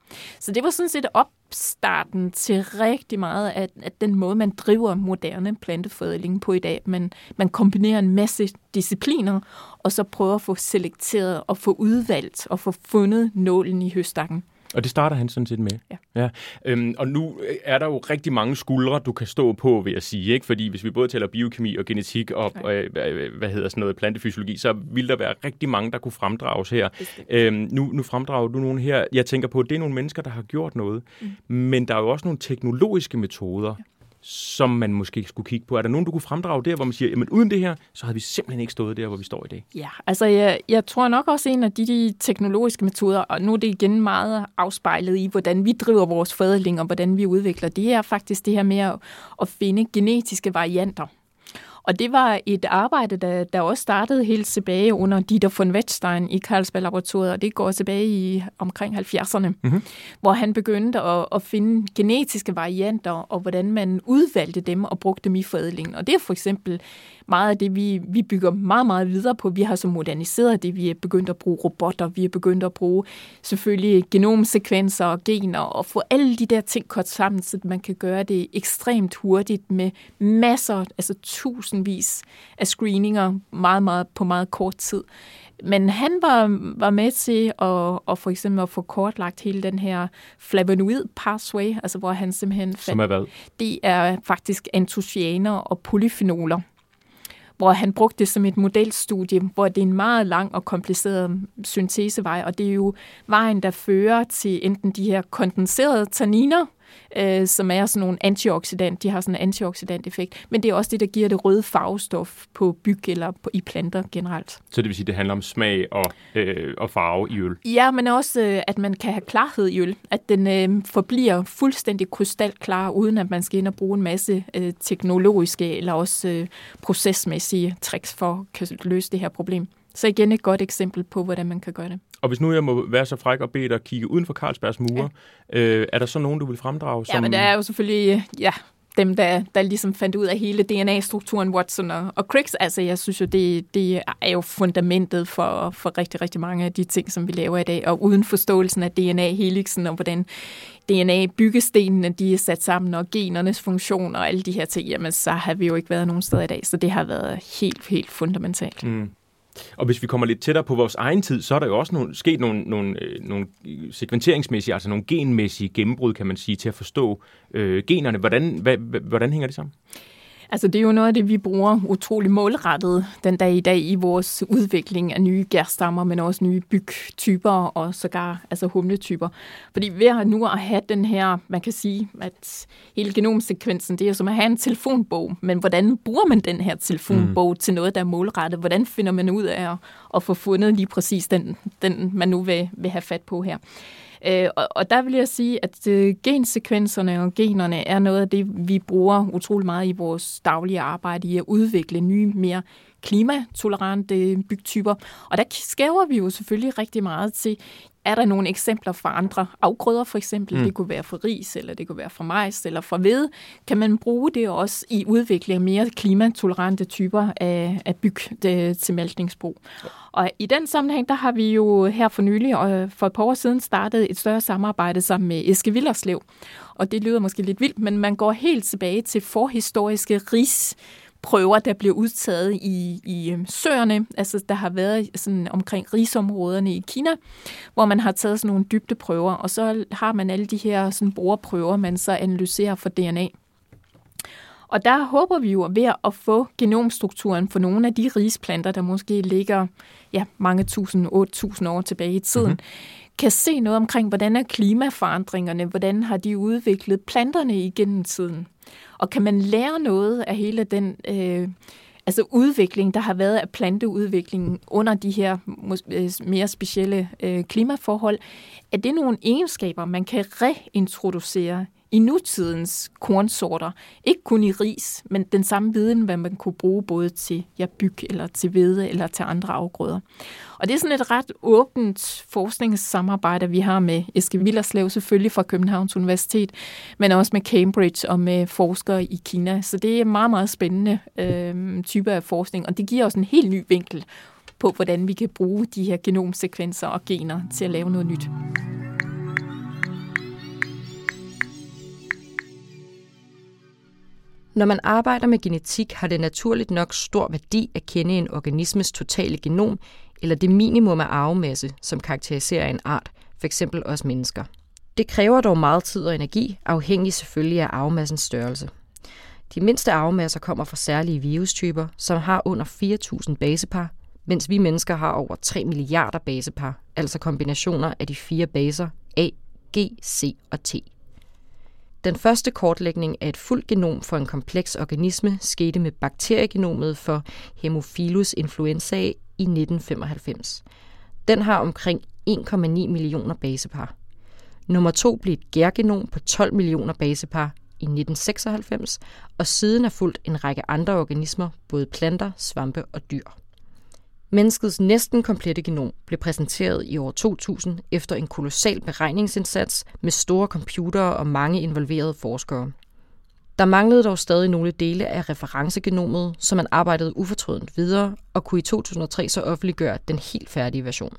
Speaker 3: Så det var sådan set op opstarten til rigtig meget af, af den måde, man driver moderne planteforædling på i dag. Man, man kombinerer en masse discipliner, og så prøver at få selekteret og få udvalgt og få fundet nålen i høstakken.
Speaker 2: Og det starter han sådan set med.
Speaker 3: Ja.
Speaker 2: ja. Øhm, og nu er der jo rigtig mange skuldre, du kan stå på, vil jeg sige. Ikke? Fordi hvis vi både taler biokemi og genetik og, og øh, hvad hedder sådan noget, plantefysiologi, så vil der være rigtig mange, der kunne fremdrages her. Øhm, nu, nu fremdrager du nogle her. Jeg tænker på, at det er nogle mennesker, der har gjort noget. Mm. Men der er jo også nogle teknologiske metoder, ja som man måske skulle kigge på? Er der nogen, du kunne fremdrage der, hvor man siger, jamen uden det her, så havde vi simpelthen ikke stået der, hvor vi står i dag?
Speaker 3: Ja, altså jeg, jeg tror nok også en af de, de teknologiske metoder, og nu er det igen meget afspejlet i, hvordan vi driver vores forædling og hvordan vi udvikler, det er faktisk det her med at, at finde genetiske varianter. Og det var et arbejde, der, der også startede helt tilbage under Dieter von Wettstein i Carlsberg-laboratoriet, og det går tilbage i omkring 70'erne, mm-hmm. hvor han begyndte at, at finde genetiske varianter, og hvordan man udvalgte dem og brugte dem i forædlingen. Og det er for eksempel meget af det, vi, vi bygger meget, meget videre på. Vi har så moderniseret det. Vi er begyndt at bruge robotter. Vi er begyndt at bruge selvfølgelig genomsekvenser og gener og få alle de der ting kort sammen, så man kan gøre det ekstremt hurtigt med masser, altså tusindvis af screeninger meget, meget, på meget kort tid. Men han var, var med til at, at for eksempel at få kortlagt hele den her flavonoid pathway, altså hvor han simpelthen fandt,
Speaker 2: Som er hvad?
Speaker 3: det er faktisk antocianer og polyfenoler hvor han brugte det som et modelstudie, hvor det er en meget lang og kompliceret syntesevej, og det er jo vejen, der fører til enten de her kondenserede tanniner, øh, som er sådan nogle antioxidant, de har sådan en antioxidant effekt, men det er også det, der giver det røde farvestof på byg eller på, i planter generelt.
Speaker 2: Så det vil sige, det handler om smag og, øh, og farve i øl?
Speaker 3: Ja, men også, øh, at man kan have klarhed i øl. At den øh, forbliver fuldstændig krystalklar, uden at man skal ind og bruge en masse øh, teknologiske eller også øh, procesmæssige tricks for at løse det her problem. Så igen et godt eksempel på, hvordan man kan gøre det.
Speaker 2: Og hvis nu jeg må være så fræk og bede dig kigge uden for Carlsbergs mure, ja. øh, er der så nogen, du vil fremdrage?
Speaker 3: Som... Ja, men der er jo selvfølgelig ja, dem, der, der ligesom fandt ud af hele DNA-strukturen, Watson og, og Cricks. Altså, jeg synes jo, det, det er jo fundamentet for, for rigtig, rigtig mange af de ting, som vi laver i dag. Og uden forståelsen af DNA-helixen og hvordan DNA-byggestenene de er sat sammen, og genernes funktion og alle de her ting, jamen så har vi jo ikke været nogen steder i dag. Så det har været helt, helt fundamentalt.
Speaker 2: Mm. Og hvis vi kommer lidt tættere på vores egen tid, så er der jo også nogle, sket nogle, nogle, øh, nogle sekventeringsmæssige, altså nogle genmæssige gennembrud, kan man sige, til at forstå øh, generne. Hvordan, hva, hvordan hænger det sammen?
Speaker 3: Altså det er jo noget af det, vi bruger utrolig målrettet den dag i dag i vores udvikling af nye gærstammer, men også nye bygtyper og sågar altså humletyper. Fordi ved nu at have den her, man kan sige, at hele genomsekvensen, det er som at have en telefonbog, men hvordan bruger man den her telefonbog mm. til noget, der er målrettet? Hvordan finder man ud af at, at få fundet lige præcis den, den man nu vil, vil have fat på her? Øh, og, og der vil jeg sige, at øh, gensekvenserne og generne er noget af det, vi bruger utrolig meget i vores daglige arbejde i at udvikle nye, mere klimatolerante bygtyper. Og der skæver vi jo selvfølgelig rigtig meget til, er der nogle eksempler fra andre afgrøder, for eksempel? Mm. Det kunne være fra ris, eller det kunne være fra majs, eller fra ved. Kan man bruge det også i udvikling af mere klimatolerante typer af, af byg det, til maltningsbrug? Og i den sammenhæng, der har vi jo her for nylig, og for et par år siden, startet et større samarbejde sammen med Eske Villerslev. Og det lyder måske lidt vildt, men man går helt tilbage til forhistoriske ris prøver, der bliver udtaget i, i øhm, søerne. Altså, der har været sådan omkring risområderne i Kina, hvor man har taget sådan nogle dybde prøver, og så har man alle de her sådan borprøver, man så analyserer for DNA. Og der håber vi jo ved at få genomstrukturen for nogle af de risplanter, der måske ligger ja, mange tusind, otte tusind år tilbage i tiden, mm-hmm kan se noget omkring, hvordan er klimaforandringerne, hvordan har de udviklet planterne igennem tiden. Og kan man lære noget af hele den øh, altså udvikling, der har været af planteudviklingen under de her øh, mere specielle øh, klimaforhold, er det nogle egenskaber, man kan reintroducere i nutidens kornsorter. Ikke kun i ris, men den samme viden, hvad man kunne bruge både til ja, byg eller til hvede eller til andre afgrøder. Og det er sådan et ret åbent forskningssamarbejde, vi har med Eske Villerslev, selvfølgelig fra Københavns Universitet, men også med Cambridge og med forskere i Kina. Så det er meget, meget spændende øh, type af forskning, og det giver os en helt ny vinkel på, hvordan vi kan bruge de her genomsekvenser og gener til at lave noget nyt.
Speaker 1: Når man arbejder med genetik, har det naturligt nok stor værdi at kende en organismes totale genom, eller det minimum af arvemasse, som karakteriserer en art, f.eks. os mennesker. Det kræver dog meget tid og energi, afhængig selvfølgelig af arvemassens størrelse. De mindste arvemasser kommer fra særlige virustyper, som har under 4.000 basepar, mens vi mennesker har over 3 milliarder basepar, altså kombinationer af de fire baser A, G, C og T. Den første kortlægning af et fuldt genom for en kompleks organisme skete med bakteriegenomet for Haemophilus influenzae i 1995. Den har omkring 1,9 millioner basepar. Nummer to blev et gærgenom på 12 millioner basepar i 1996, og siden er fulgt en række andre organismer, både planter, svampe og dyr. Menneskets næsten komplette genom blev præsenteret i år 2000 efter en kolossal beregningsindsats med store computere og mange involverede forskere. Der manglede dog stadig nogle dele af referencegenomet, så man arbejdede ufortrødent videre og kunne i 2003 så offentliggøre den helt færdige version.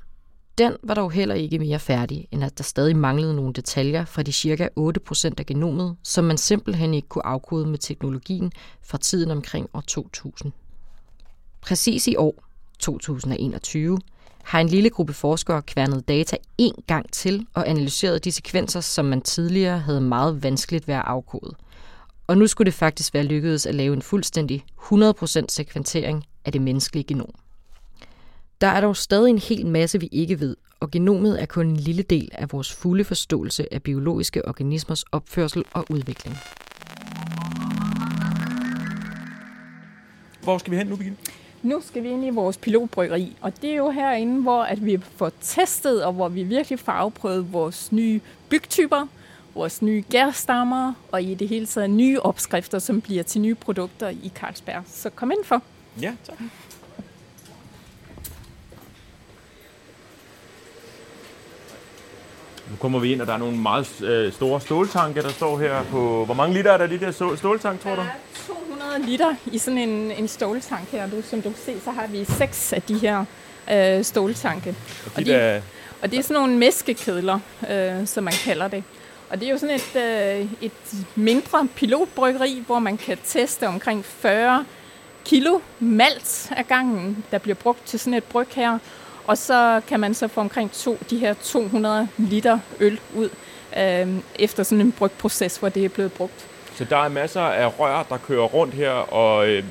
Speaker 1: Den var dog heller ikke mere færdig, end at der stadig manglede nogle detaljer fra de cirka 8% af genomet, som man simpelthen ikke kunne afkode med teknologien fra tiden omkring år 2000. Præcis i år, 2021, har en lille gruppe forskere kværnet data en gang til og analyseret de sekvenser, som man tidligere havde meget vanskeligt ved at afkode. Og nu skulle det faktisk være lykkedes at lave en fuldstændig 100% sekventering af det menneskelige genom. Der er dog stadig en hel masse, vi ikke ved, og genomet er kun en lille del af vores fulde forståelse af biologiske organismers opførsel og udvikling.
Speaker 2: Hvor skal vi hen nu, Birgitte?
Speaker 3: Nu skal vi ind i vores pilotbryggeri, og det er jo herinde, hvor at vi får testet, og hvor vi virkelig får afprøvet vores nye bygtyper, vores nye gærstammer, og i det hele taget nye opskrifter, som bliver til nye produkter i Carlsberg. Så kom ind for.
Speaker 2: Ja, tak. Nu kommer vi ind, og der er nogle meget øh, store ståltanke, der står her på... Hvor mange liter er der de der ståltank, tror du?
Speaker 3: Der er 200 liter i sådan en, en ståltank her. Du, som du kan se, så har vi seks af de her øh, ståltanke.
Speaker 2: Og de, og, de, der...
Speaker 3: og det er sådan nogle mæskekedler, øh, som man kalder det. Og det er jo sådan et, øh, et mindre pilotbryggeri, hvor man kan teste omkring 40 kilo malt af gangen, der bliver brugt til sådan et bryg her. Og så kan man så få omkring to, de her 200 liter øl ud øh, efter sådan en brygproces, hvor det er blevet brugt.
Speaker 2: Så der er masser af rør, der kører rundt her, og øh,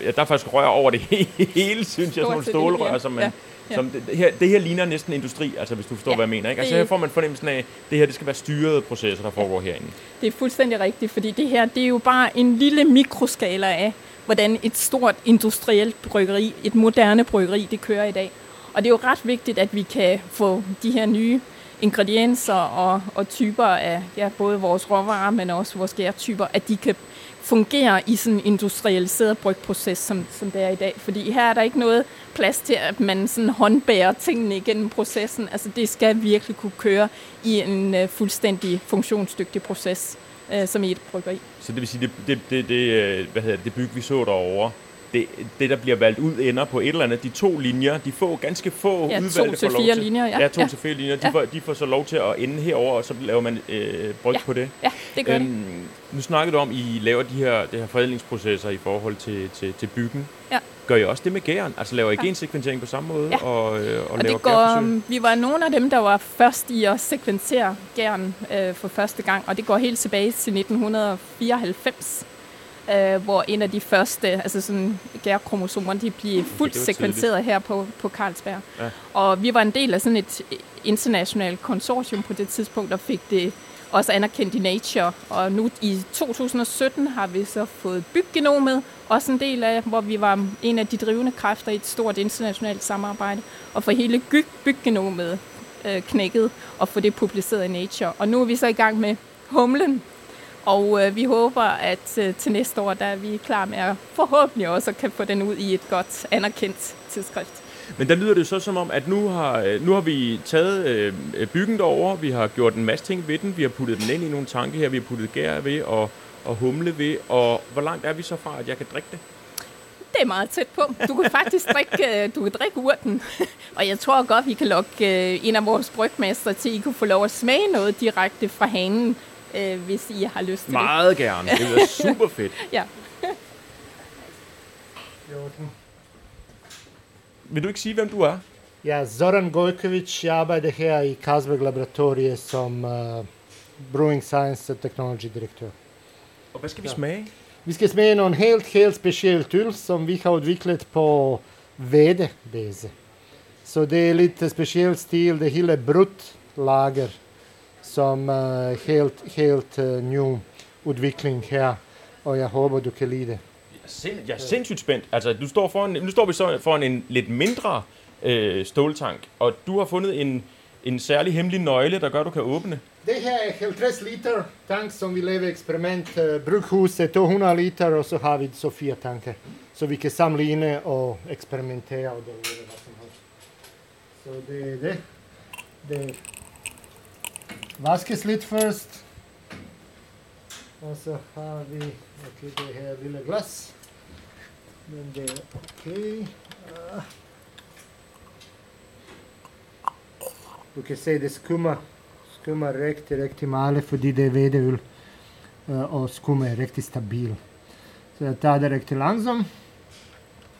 Speaker 2: ja, der er faktisk rør over det hele, synes jeg, sådan nogle stålrør, som man, ja. Ja. Som det, her, det her ligner næsten industri, altså hvis du forstår, ja, hvad jeg mener. Ikke? Altså her får man fornemmelsen af, at det her det skal være styrede processer, der foregår ja. herinde.
Speaker 3: Det er fuldstændig rigtigt, fordi det her det er jo bare en lille mikroskala af, hvordan et stort industrielt bryggeri, et moderne bryggeri, det kører i dag. Og det er jo ret vigtigt, at vi kan få de her nye ingredienser og, og typer af ja, både vores råvarer, men også vores gærtyper, at de kan fungere i sådan en industrialiseret brygproces, som, som det er i dag. Fordi her er der ikke noget plads til, at man sådan håndbærer tingene igennem processen. Altså det skal virkelig kunne køre i en uh, fuldstændig funktionsdygtig proces, uh, som i et bryggeri.
Speaker 2: Så det vil sige, det, det, det, det, øh, hvad hedder det, det byg, vi så derovre, det, det, der bliver valgt ud, ender på et eller andet. De to linjer, de få, ganske få
Speaker 3: ja,
Speaker 2: udvalgte
Speaker 3: to til fire til, linjer, ja.
Speaker 2: Ja, to ja. til fire linjer. De, ja. får, de får så lov til at ende herover og så laver man øh, bryg
Speaker 3: ja.
Speaker 2: på det.
Speaker 3: Ja, det gør øhm, det.
Speaker 2: Nu snakkede du om, I laver de her, det her forædlingsprocesser i forhold til, til, til byggen.
Speaker 3: Ja.
Speaker 2: Gør I også det med gæren? Altså laver I ja. gensekventering på samme måde?
Speaker 3: Ja.
Speaker 2: Og, øh, og,
Speaker 3: og
Speaker 2: laver
Speaker 3: det går, Vi var nogle af dem, der var først i at sekventere gæren øh, for første gang, og det går helt tilbage til 1994 øh, hvor en af de første, altså sådan gærkromosomer, de bliver fuldt sekventeret her på, på Carlsberg. Ja. Og vi var en del af sådan et internationalt konsortium på det tidspunkt, og fik det også anerkendt i Nature. Og nu i 2017 har vi så fået byggenomet, også en del af, hvor vi var en af de drivende kræfter i et stort internationalt samarbejde, og for hele byggenomet øh, knækket og få det publiceret i Nature. Og nu er vi så i gang med humlen, og øh, vi håber, at øh, til næste år, der er vi klar med at forhåbentlig også kan få den ud i et godt anerkendt tidsskrift.
Speaker 2: Men der lyder det så som om, at nu har, øh, nu har vi taget øh, byggen derover, vi har gjort en masse ting ved den, vi har puttet den ind i nogle tanke her, vi har puttet gær ved og, og humle ved, og hvor langt er vi så fra, at jeg kan drikke det?
Speaker 3: Det er meget tæt på. Du kan faktisk drikke, øh, du kan drikke urten. Og jeg tror godt, vi kan lokke øh, en af vores brygmester til, at I kunne få lov at smage noget direkte fra hanen øh, hvis I har lyst til
Speaker 2: Meget det. gerne. Det er super fedt.
Speaker 3: ja.
Speaker 2: Vil du ikke sige, hvem du er?
Speaker 4: Ja, Zoran Gojkovic. Jeg arbejder her i Carlsberg Laboratoriet som uh, Brewing Science Technology Direktør.
Speaker 2: Og hvad skal vi ja. smage?
Speaker 4: Vi skal smage nogle helt, helt specielt øl, som vi har udviklet på vedebase. Så det er lidt speciel stil. Det hele brudt lager som uh, helt, helt uh, ny udvikling her, og jeg håber, du kan lide det.
Speaker 2: Jeg er sindssygt spændt. Altså, du står foran, nu står vi så foran en lidt mindre øh, ståltank, og du har fundet en, en særlig hemmelig nøgle, der gør, at du kan åbne.
Speaker 4: Det her er 50 liter tank, som vi laver eksperiment. Uh, brughuset 200 liter, og så har vi så fire tanker. Så vi kan samle inde og eksperimentere. Og det, så det er det. det Vaskes lidt først. Og så har vi okay, det her lille glas. Men det er okay. Ah. Du kan se, det skummer, skummer rigtig, rigtig meget, fordi det er hvedeøl. Uh, og skum er rigtig stabil. Så jeg tager det rigtig langsomt.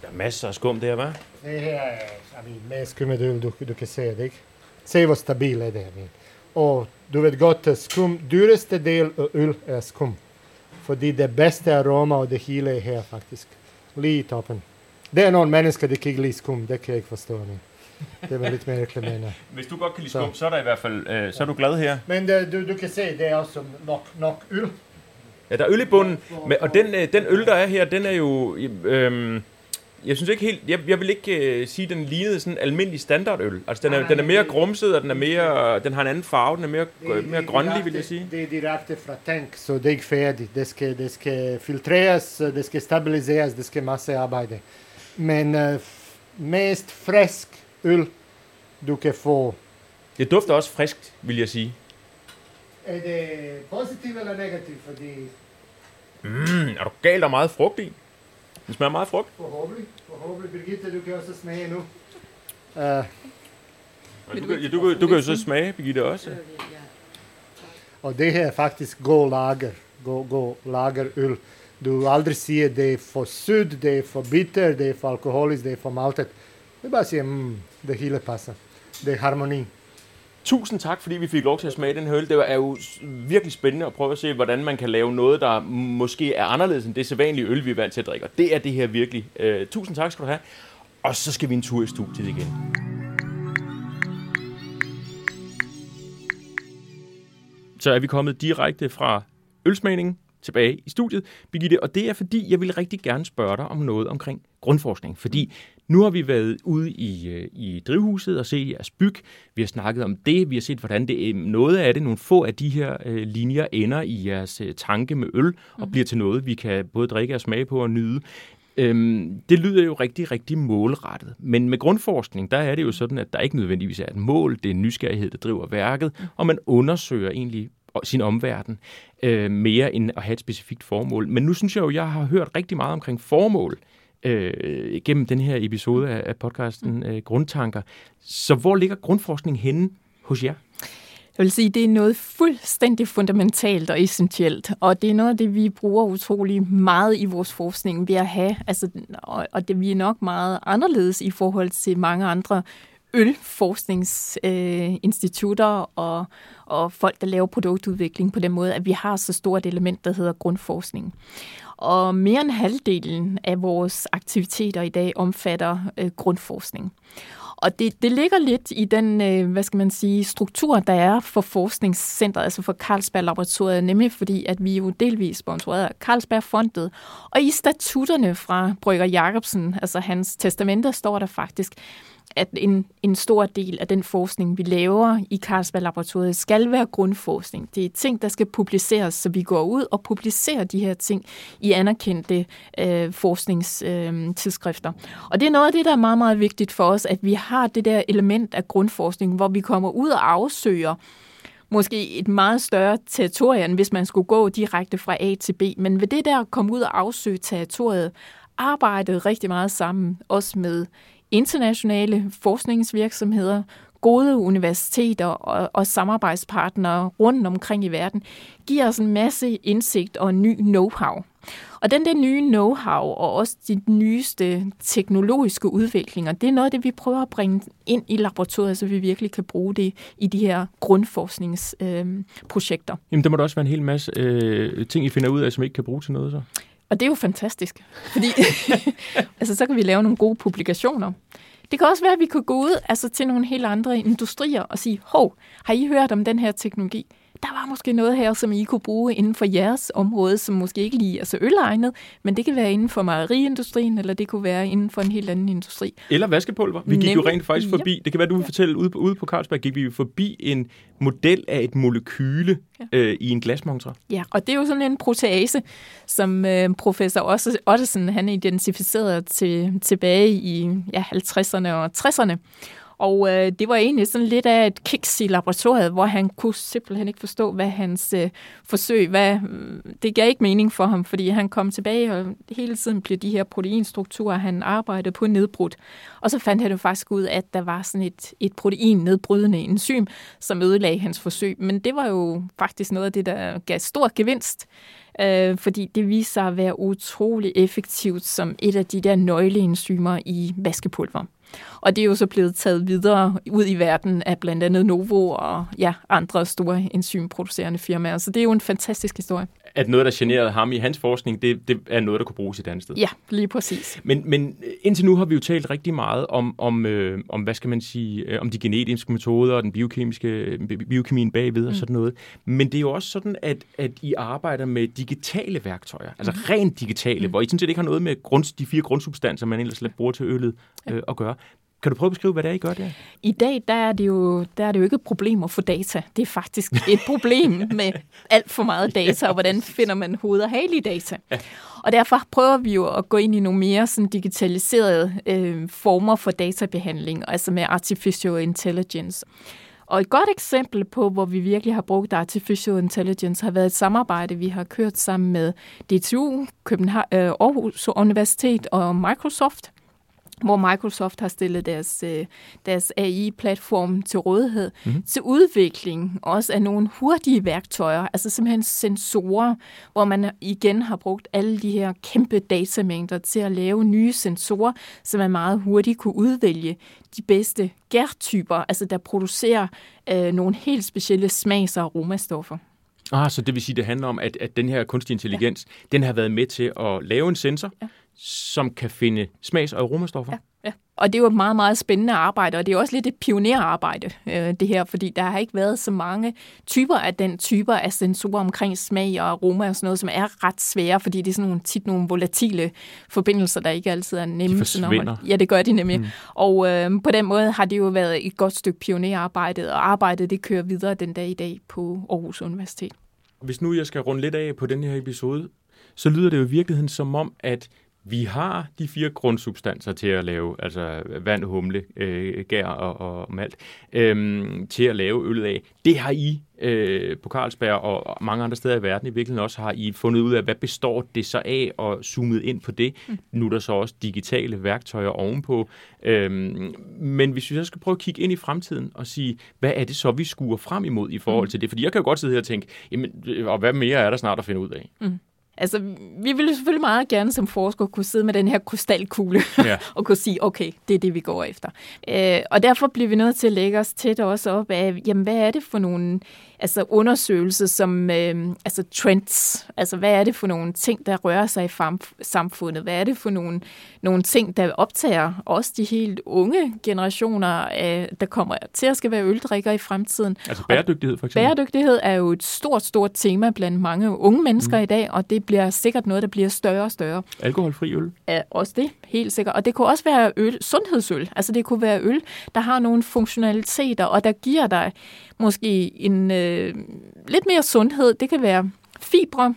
Speaker 2: Der er masser af skum der, hva'?
Speaker 4: Det her er I mean, med skummet øl, du, du kan se det, ikke? Se hvor stabil er det. I mean. Og du vet godt, at skum, dyreste del af øl er skum. Fordi det bedste aroma og det hele er her faktisk. Lige i toppen. Det er nogle mennesker, der kan ikke lide skum. Det kan jeg ikke forstå. Men det var lidt men... uh,
Speaker 2: Hvis du godt kan lide
Speaker 4: Så.
Speaker 2: skum, så er der i hvert fald, øh, så er du glad her.
Speaker 4: Men det, du, du kan se, det er også nok, nok øl.
Speaker 2: Ja, der er øl i bunden, men, og den, øh, den øl, der er her, den er jo... Øh, jeg synes ikke helt... Jeg, jeg vil ikke øh, sige, at den lignede sådan en almindelig standardøl. Altså, den er,
Speaker 4: Nej,
Speaker 2: den er mere
Speaker 4: det-
Speaker 2: grumset, og den er mere... Den har en anden farve, den er mere,
Speaker 4: Det er-
Speaker 2: mere
Speaker 4: det
Speaker 2: grønlig, vil
Speaker 4: direkte-
Speaker 2: jeg sige.
Speaker 4: Det er direkte fra tank, så det er ikke færdigt. Det skal, det skal filtreres, det skal stabiliseres, det skal masse arbejde. Men uh, mest frisk øl, du kan få.
Speaker 2: Det dufter også friskt, vil jeg sige.
Speaker 4: Er det positivt eller negativt? Fordi
Speaker 2: Mm, er du galt, er meget frugt i? Den smager meget frugt.
Speaker 4: forhåbentlig, forhåbentlig, Birgitte, du kan også smage nu. Uh,
Speaker 2: Og Du, kan- ja, du, kan- du kan jo så smage, Birgitte, også.
Speaker 4: og det her er faktisk god lager, god, god lagerøl. Du aldrig siger, det er for sødt, det er for bitter, det er for alkoholisk, det er for maltet. Det bare at sige, mm, det hele passer. Det er harmoni.
Speaker 2: Tusind tak, fordi vi fik lov til at smage den her øl. Det er jo virkelig spændende at prøve at se, hvordan man kan lave noget, der måske er anderledes end det sædvanlige øl, vi er vant til at drikke. Og det er det her virkelig. Øh, tusind tak skal du have. Og så skal vi en tur i studiet igen. Så er vi kommet direkte fra ølsmagningen tilbage i studiet, Birgitte, og det er fordi, jeg vil rigtig gerne spørge dig om noget omkring grundforskning, fordi nu har vi været ude i, øh, i drivhuset og set jeres byg, vi har snakket om det, vi har set, hvordan det, øh, noget af det, nogle få af de her øh, linjer ender i jeres øh, tanke med øl, og bliver til noget, vi kan både drikke og smage på og nyde. Øhm, det lyder jo rigtig, rigtig målrettet. Men med grundforskning, der er det jo sådan, at der ikke nødvendigvis er et mål. Det er nysgerrighed, der driver værket, og man undersøger egentlig sin omverden øh, mere end at have et specifikt formål. Men nu synes jeg jo, jeg har hørt rigtig meget omkring formål øh, gennem den her episode af, af podcasten øh, Grundtanker. Så hvor ligger grundforskning henne hos jer?
Speaker 3: Jeg vil sige, det er noget fuldstændig fundamentalt og essentielt, og det er noget af det, vi bruger utrolig meget i vores forskning ved at have, altså, og, og det vi er nok meget anderledes i forhold til mange andre ølforskningsinstitutter øh, og, og folk, der laver produktudvikling på den måde, at vi har så stort et element, der hedder grundforskning. Og mere end halvdelen af vores aktiviteter i dag omfatter øh, grundforskning. Og det, det ligger lidt i den, øh, hvad skal man sige, struktur, der er for forskningscentret, altså for Carlsberg Laboratoriet, nemlig fordi, at vi jo delvis sponsoreret af Carlsberg Fondet. Og i statutterne fra Brygger Jacobsen, altså hans testamenter, står der faktisk, at en, en stor del af den forskning, vi laver i Carlsberg Laboratoriet, skal være grundforskning. Det er ting, der skal publiceres, så vi går ud og publicerer de her ting i anerkendte øh, forskningstidsskrifter. Øh, og det er noget af det, der er meget, meget vigtigt for os, at vi har det der element af grundforskning, hvor vi kommer ud og afsøger måske et meget større territorium, hvis man skulle gå direkte fra A til B. Men ved det der at komme ud og afsøge territoriet, arbejde rigtig meget sammen, også med internationale forskningsvirksomheder, gode universiteter og, og samarbejdspartnere rundt omkring i verden, giver os en masse indsigt og ny know-how. Og den der nye know-how og også de nyeste teknologiske udviklinger, det er noget af det, vi prøver at bringe ind i laboratoriet, så vi virkelig kan bruge det i de her grundforskningsprojekter. Øh,
Speaker 2: Jamen, der må der også være en hel masse øh, ting, I finder ud af, som I ikke kan bruge til noget så.
Speaker 3: Og det er jo fantastisk, fordi altså, så kan vi lave nogle gode publikationer. Det kan også være, at vi kan gå ud altså, til nogle helt andre industrier og sige, hov, har I hørt om den her teknologi? Der var måske noget her, som I kunne bruge inden for jeres område, som måske ikke lige er så ølegnet, men det kan være inden for mejeriindustrien, eller det kunne være inden for en helt anden industri.
Speaker 2: Eller vaskepulver. Vi gik jo
Speaker 3: Nemlig.
Speaker 2: rent faktisk forbi,
Speaker 3: Ja.
Speaker 2: det kan være, du vil fortælle, ude på, ude på Carlsberg gik vi jo forbi en model af et molekyle
Speaker 3: Ja.
Speaker 2: øh, i en glasmontre.
Speaker 3: Ja, og det er jo sådan en protease, som øh, professor Otte- Ottesen han identificerede til, tilbage i ja, 50'erne og 60'erne. Og øh, det var egentlig sådan lidt af et kiks i laboratoriet, hvor han kunne simpelthen ikke forstå, hvad hans øh, forsøg, hvad, øh, det gav ikke mening for ham, fordi han kom tilbage, og hele tiden blev de her proteinstrukturer, han arbejdede på nedbrudt. Og så fandt han jo faktisk ud af, at der var sådan et, et protein-nedbrydende enzym, som ødelagde hans forsøg. Men det var jo faktisk noget af det, der gav stor gevinst øh, fordi det viser sig at være utrolig effektivt som et af de der nøgleenzymer i vaskepulver. Og det er jo så blevet taget videre ud i verden af blandt andet Novo og ja, andre store enzymproducerende firmaer. Så det er jo en fantastisk historie
Speaker 2: at noget, der generede ham i hans forskning, det, det er noget, der kunne bruges et andet sted.
Speaker 3: Ja, lige præcis.
Speaker 2: Men, men indtil nu har vi jo talt rigtig meget om, om, øh, om hvad skal man sige, øh, om de genetiske metoder og den biokemiske, biokemien bagved og mm. sådan noget. Men det er jo også sådan, at, at I arbejder med digitale værktøjer, altså mm. rent digitale, mm. hvor I sådan set ikke har noget med grund, de fire grundsubstanser, man ellers bruger til øllet øh, at gøre. Kan du prøve at beskrive, hvad det er, I gør der?
Speaker 3: I dag der er, det jo, der er det jo ikke et problem at få data. Det er faktisk et problem med alt for meget data, og hvordan finder man hoved og hale i data. Ja. Og derfor prøver vi jo at gå ind i nogle mere sådan digitaliserede øh, former for databehandling, altså med artificial intelligence. Og et godt eksempel på, hvor vi virkelig har brugt artificial intelligence, har været et samarbejde, vi har kørt sammen med DTU, København, øh, Aarhus Universitet og Microsoft, hvor Microsoft har stillet deres, øh, deres AI-platform til rådighed, mm-hmm. til udvikling også af nogle hurtige værktøjer, altså simpelthen sensorer, hvor man igen har brugt alle de her kæmpe datamængder til at lave nye sensorer, så man meget hurtigt kunne udvælge de bedste gærtyper, altså der producerer øh, nogle helt specielle smags- og aromastoffer.
Speaker 2: Ah, så det vil sige, det handler om, at, at den her kunstig intelligens, ja. den har været med til at lave en sensor, ja som kan finde smags- og aromastoffer. Ja,
Speaker 3: ja. Og det er jo et meget, meget spændende arbejde, og det er også lidt et pionerarbejde, øh, det her, fordi der har ikke været så mange typer af den typer af sensorer omkring smag og aroma og sådan noget, som er ret svære, fordi det er sådan nogle, tit nogle volatile forbindelser, der ikke altid er nemme.
Speaker 2: De forsvinder.
Speaker 3: Ja, det gør de nemlig. Mm. Og øh, på den måde har det jo været et godt stykke pionerarbejde, og arbejdet det kører videre den dag i dag på Aarhus Universitet.
Speaker 2: Hvis nu jeg skal runde lidt af på den her episode, så lyder det jo i virkeligheden som om, at vi har de fire grundsubstanser til at lave, altså vand, humle, øh, gær og, og malt, øh, til at lave øllet af. Det har I øh, på Carlsberg og mange andre steder i verden i virkeligheden også har I fundet ud af, hvad består det så af, og zoomet ind på det. Mm. Nu er der så også digitale værktøjer ovenpå. Øhm, men hvis vi så skal prøve at kigge ind i fremtiden og sige, hvad er det så, vi skuer frem imod i forhold mm. til det? Fordi jeg kan jo godt sidde her og tænke, jamen, og hvad mere er der snart at finde ud af? Mm.
Speaker 3: Altså, vi ville selvfølgelig meget gerne som forskere kunne sidde med den her krystalkugle ja. og kunne sige, okay, det er det, vi går efter. Øh, og derfor bliver vi nødt til at lægge os tæt også op af, jamen, hvad er det for nogle altså undersøgelser som øh, altså trends. Altså, hvad er det for nogle ting, der rører sig i samfundet? Hvad er det for nogle, nogle ting, der optager også de helt unge generationer, øh, der kommer til at skal være øldrikker i fremtiden?
Speaker 2: Altså bæredygtighed for eksempel?
Speaker 3: Bæredygtighed er jo et stort, stort tema blandt mange unge mennesker mm. i dag, og det bliver sikkert noget, der bliver større og større.
Speaker 2: Alkoholfri øl?
Speaker 3: Ja, også det, helt sikkert. Og det kunne også være øl, sundhedsøl. Altså det kunne være øl, der har nogle funktionaliteter, og der giver dig måske en øh, lidt mere sundhed. Det kan være fibre,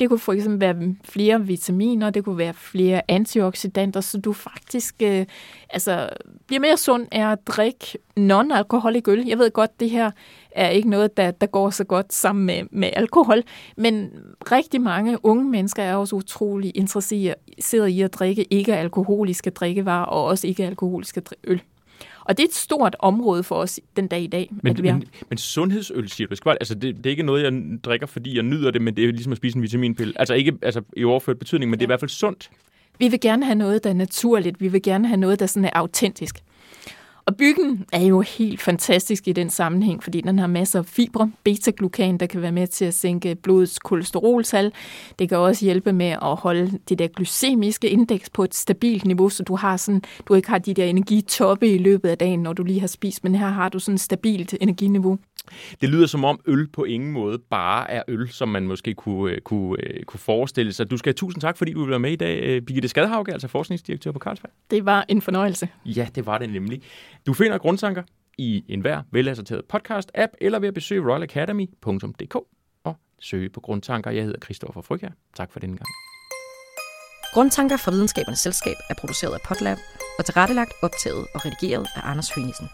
Speaker 3: det kunne for eksempel være flere vitaminer, det kunne være flere antioxidanter, så du faktisk øh, altså, bliver mere sund af at drikke non-alkoholik øl. Jeg ved godt, det her er ikke noget, der, der går så godt sammen med, med alkohol, men rigtig mange unge mennesker er også utrolig interesserede i at drikke ikke-alkoholiske drikkevarer og også ikke-alkoholiske øl. Og det er et stort område for os den dag i dag.
Speaker 2: Men, at vi har... men, men sundhedsøl, siger du? Altså, det, det er ikke noget, jeg drikker, fordi jeg nyder det, men det er ligesom at spise en vitaminpille. Altså ikke altså, i overført betydning, men ja. det er i hvert fald sundt.
Speaker 3: Vi vil gerne have noget, der er naturligt. Vi vil gerne have noget, der sådan er autentisk. Og byggen er jo helt fantastisk i den sammenhæng, fordi den har masser af fibre, beta-glucan, der kan være med til at sænke blodets kolesteroltal. Det kan også hjælpe med at holde det der glykemiske indeks på et stabilt niveau, så du har sådan, du ikke har de der energitoppe i løbet af dagen, når du lige har spist, men her har du sådan et stabilt energiniveau.
Speaker 2: Det lyder som om øl på ingen måde bare er øl, som man måske kunne, øh, kunne, øh, kunne forestille sig. Du skal have tusind tak, fordi du vil være med i dag. Øh, Birgitte Skadhauge, altså forskningsdirektør på Carlsberg.
Speaker 3: Det var en fornøjelse.
Speaker 2: Ja, det var det nemlig. Du finder grundtanker i enhver velassorteret podcast-app eller ved at besøge royalacademy.dk og søge på grundtanker. Jeg hedder Christoffer Frygher. Tak for denne gang.
Speaker 1: Grundtanker fra Videnskabernes Selskab er produceret af Potlab og tilrettelagt, optaget og redigeret af Anders Hønissen.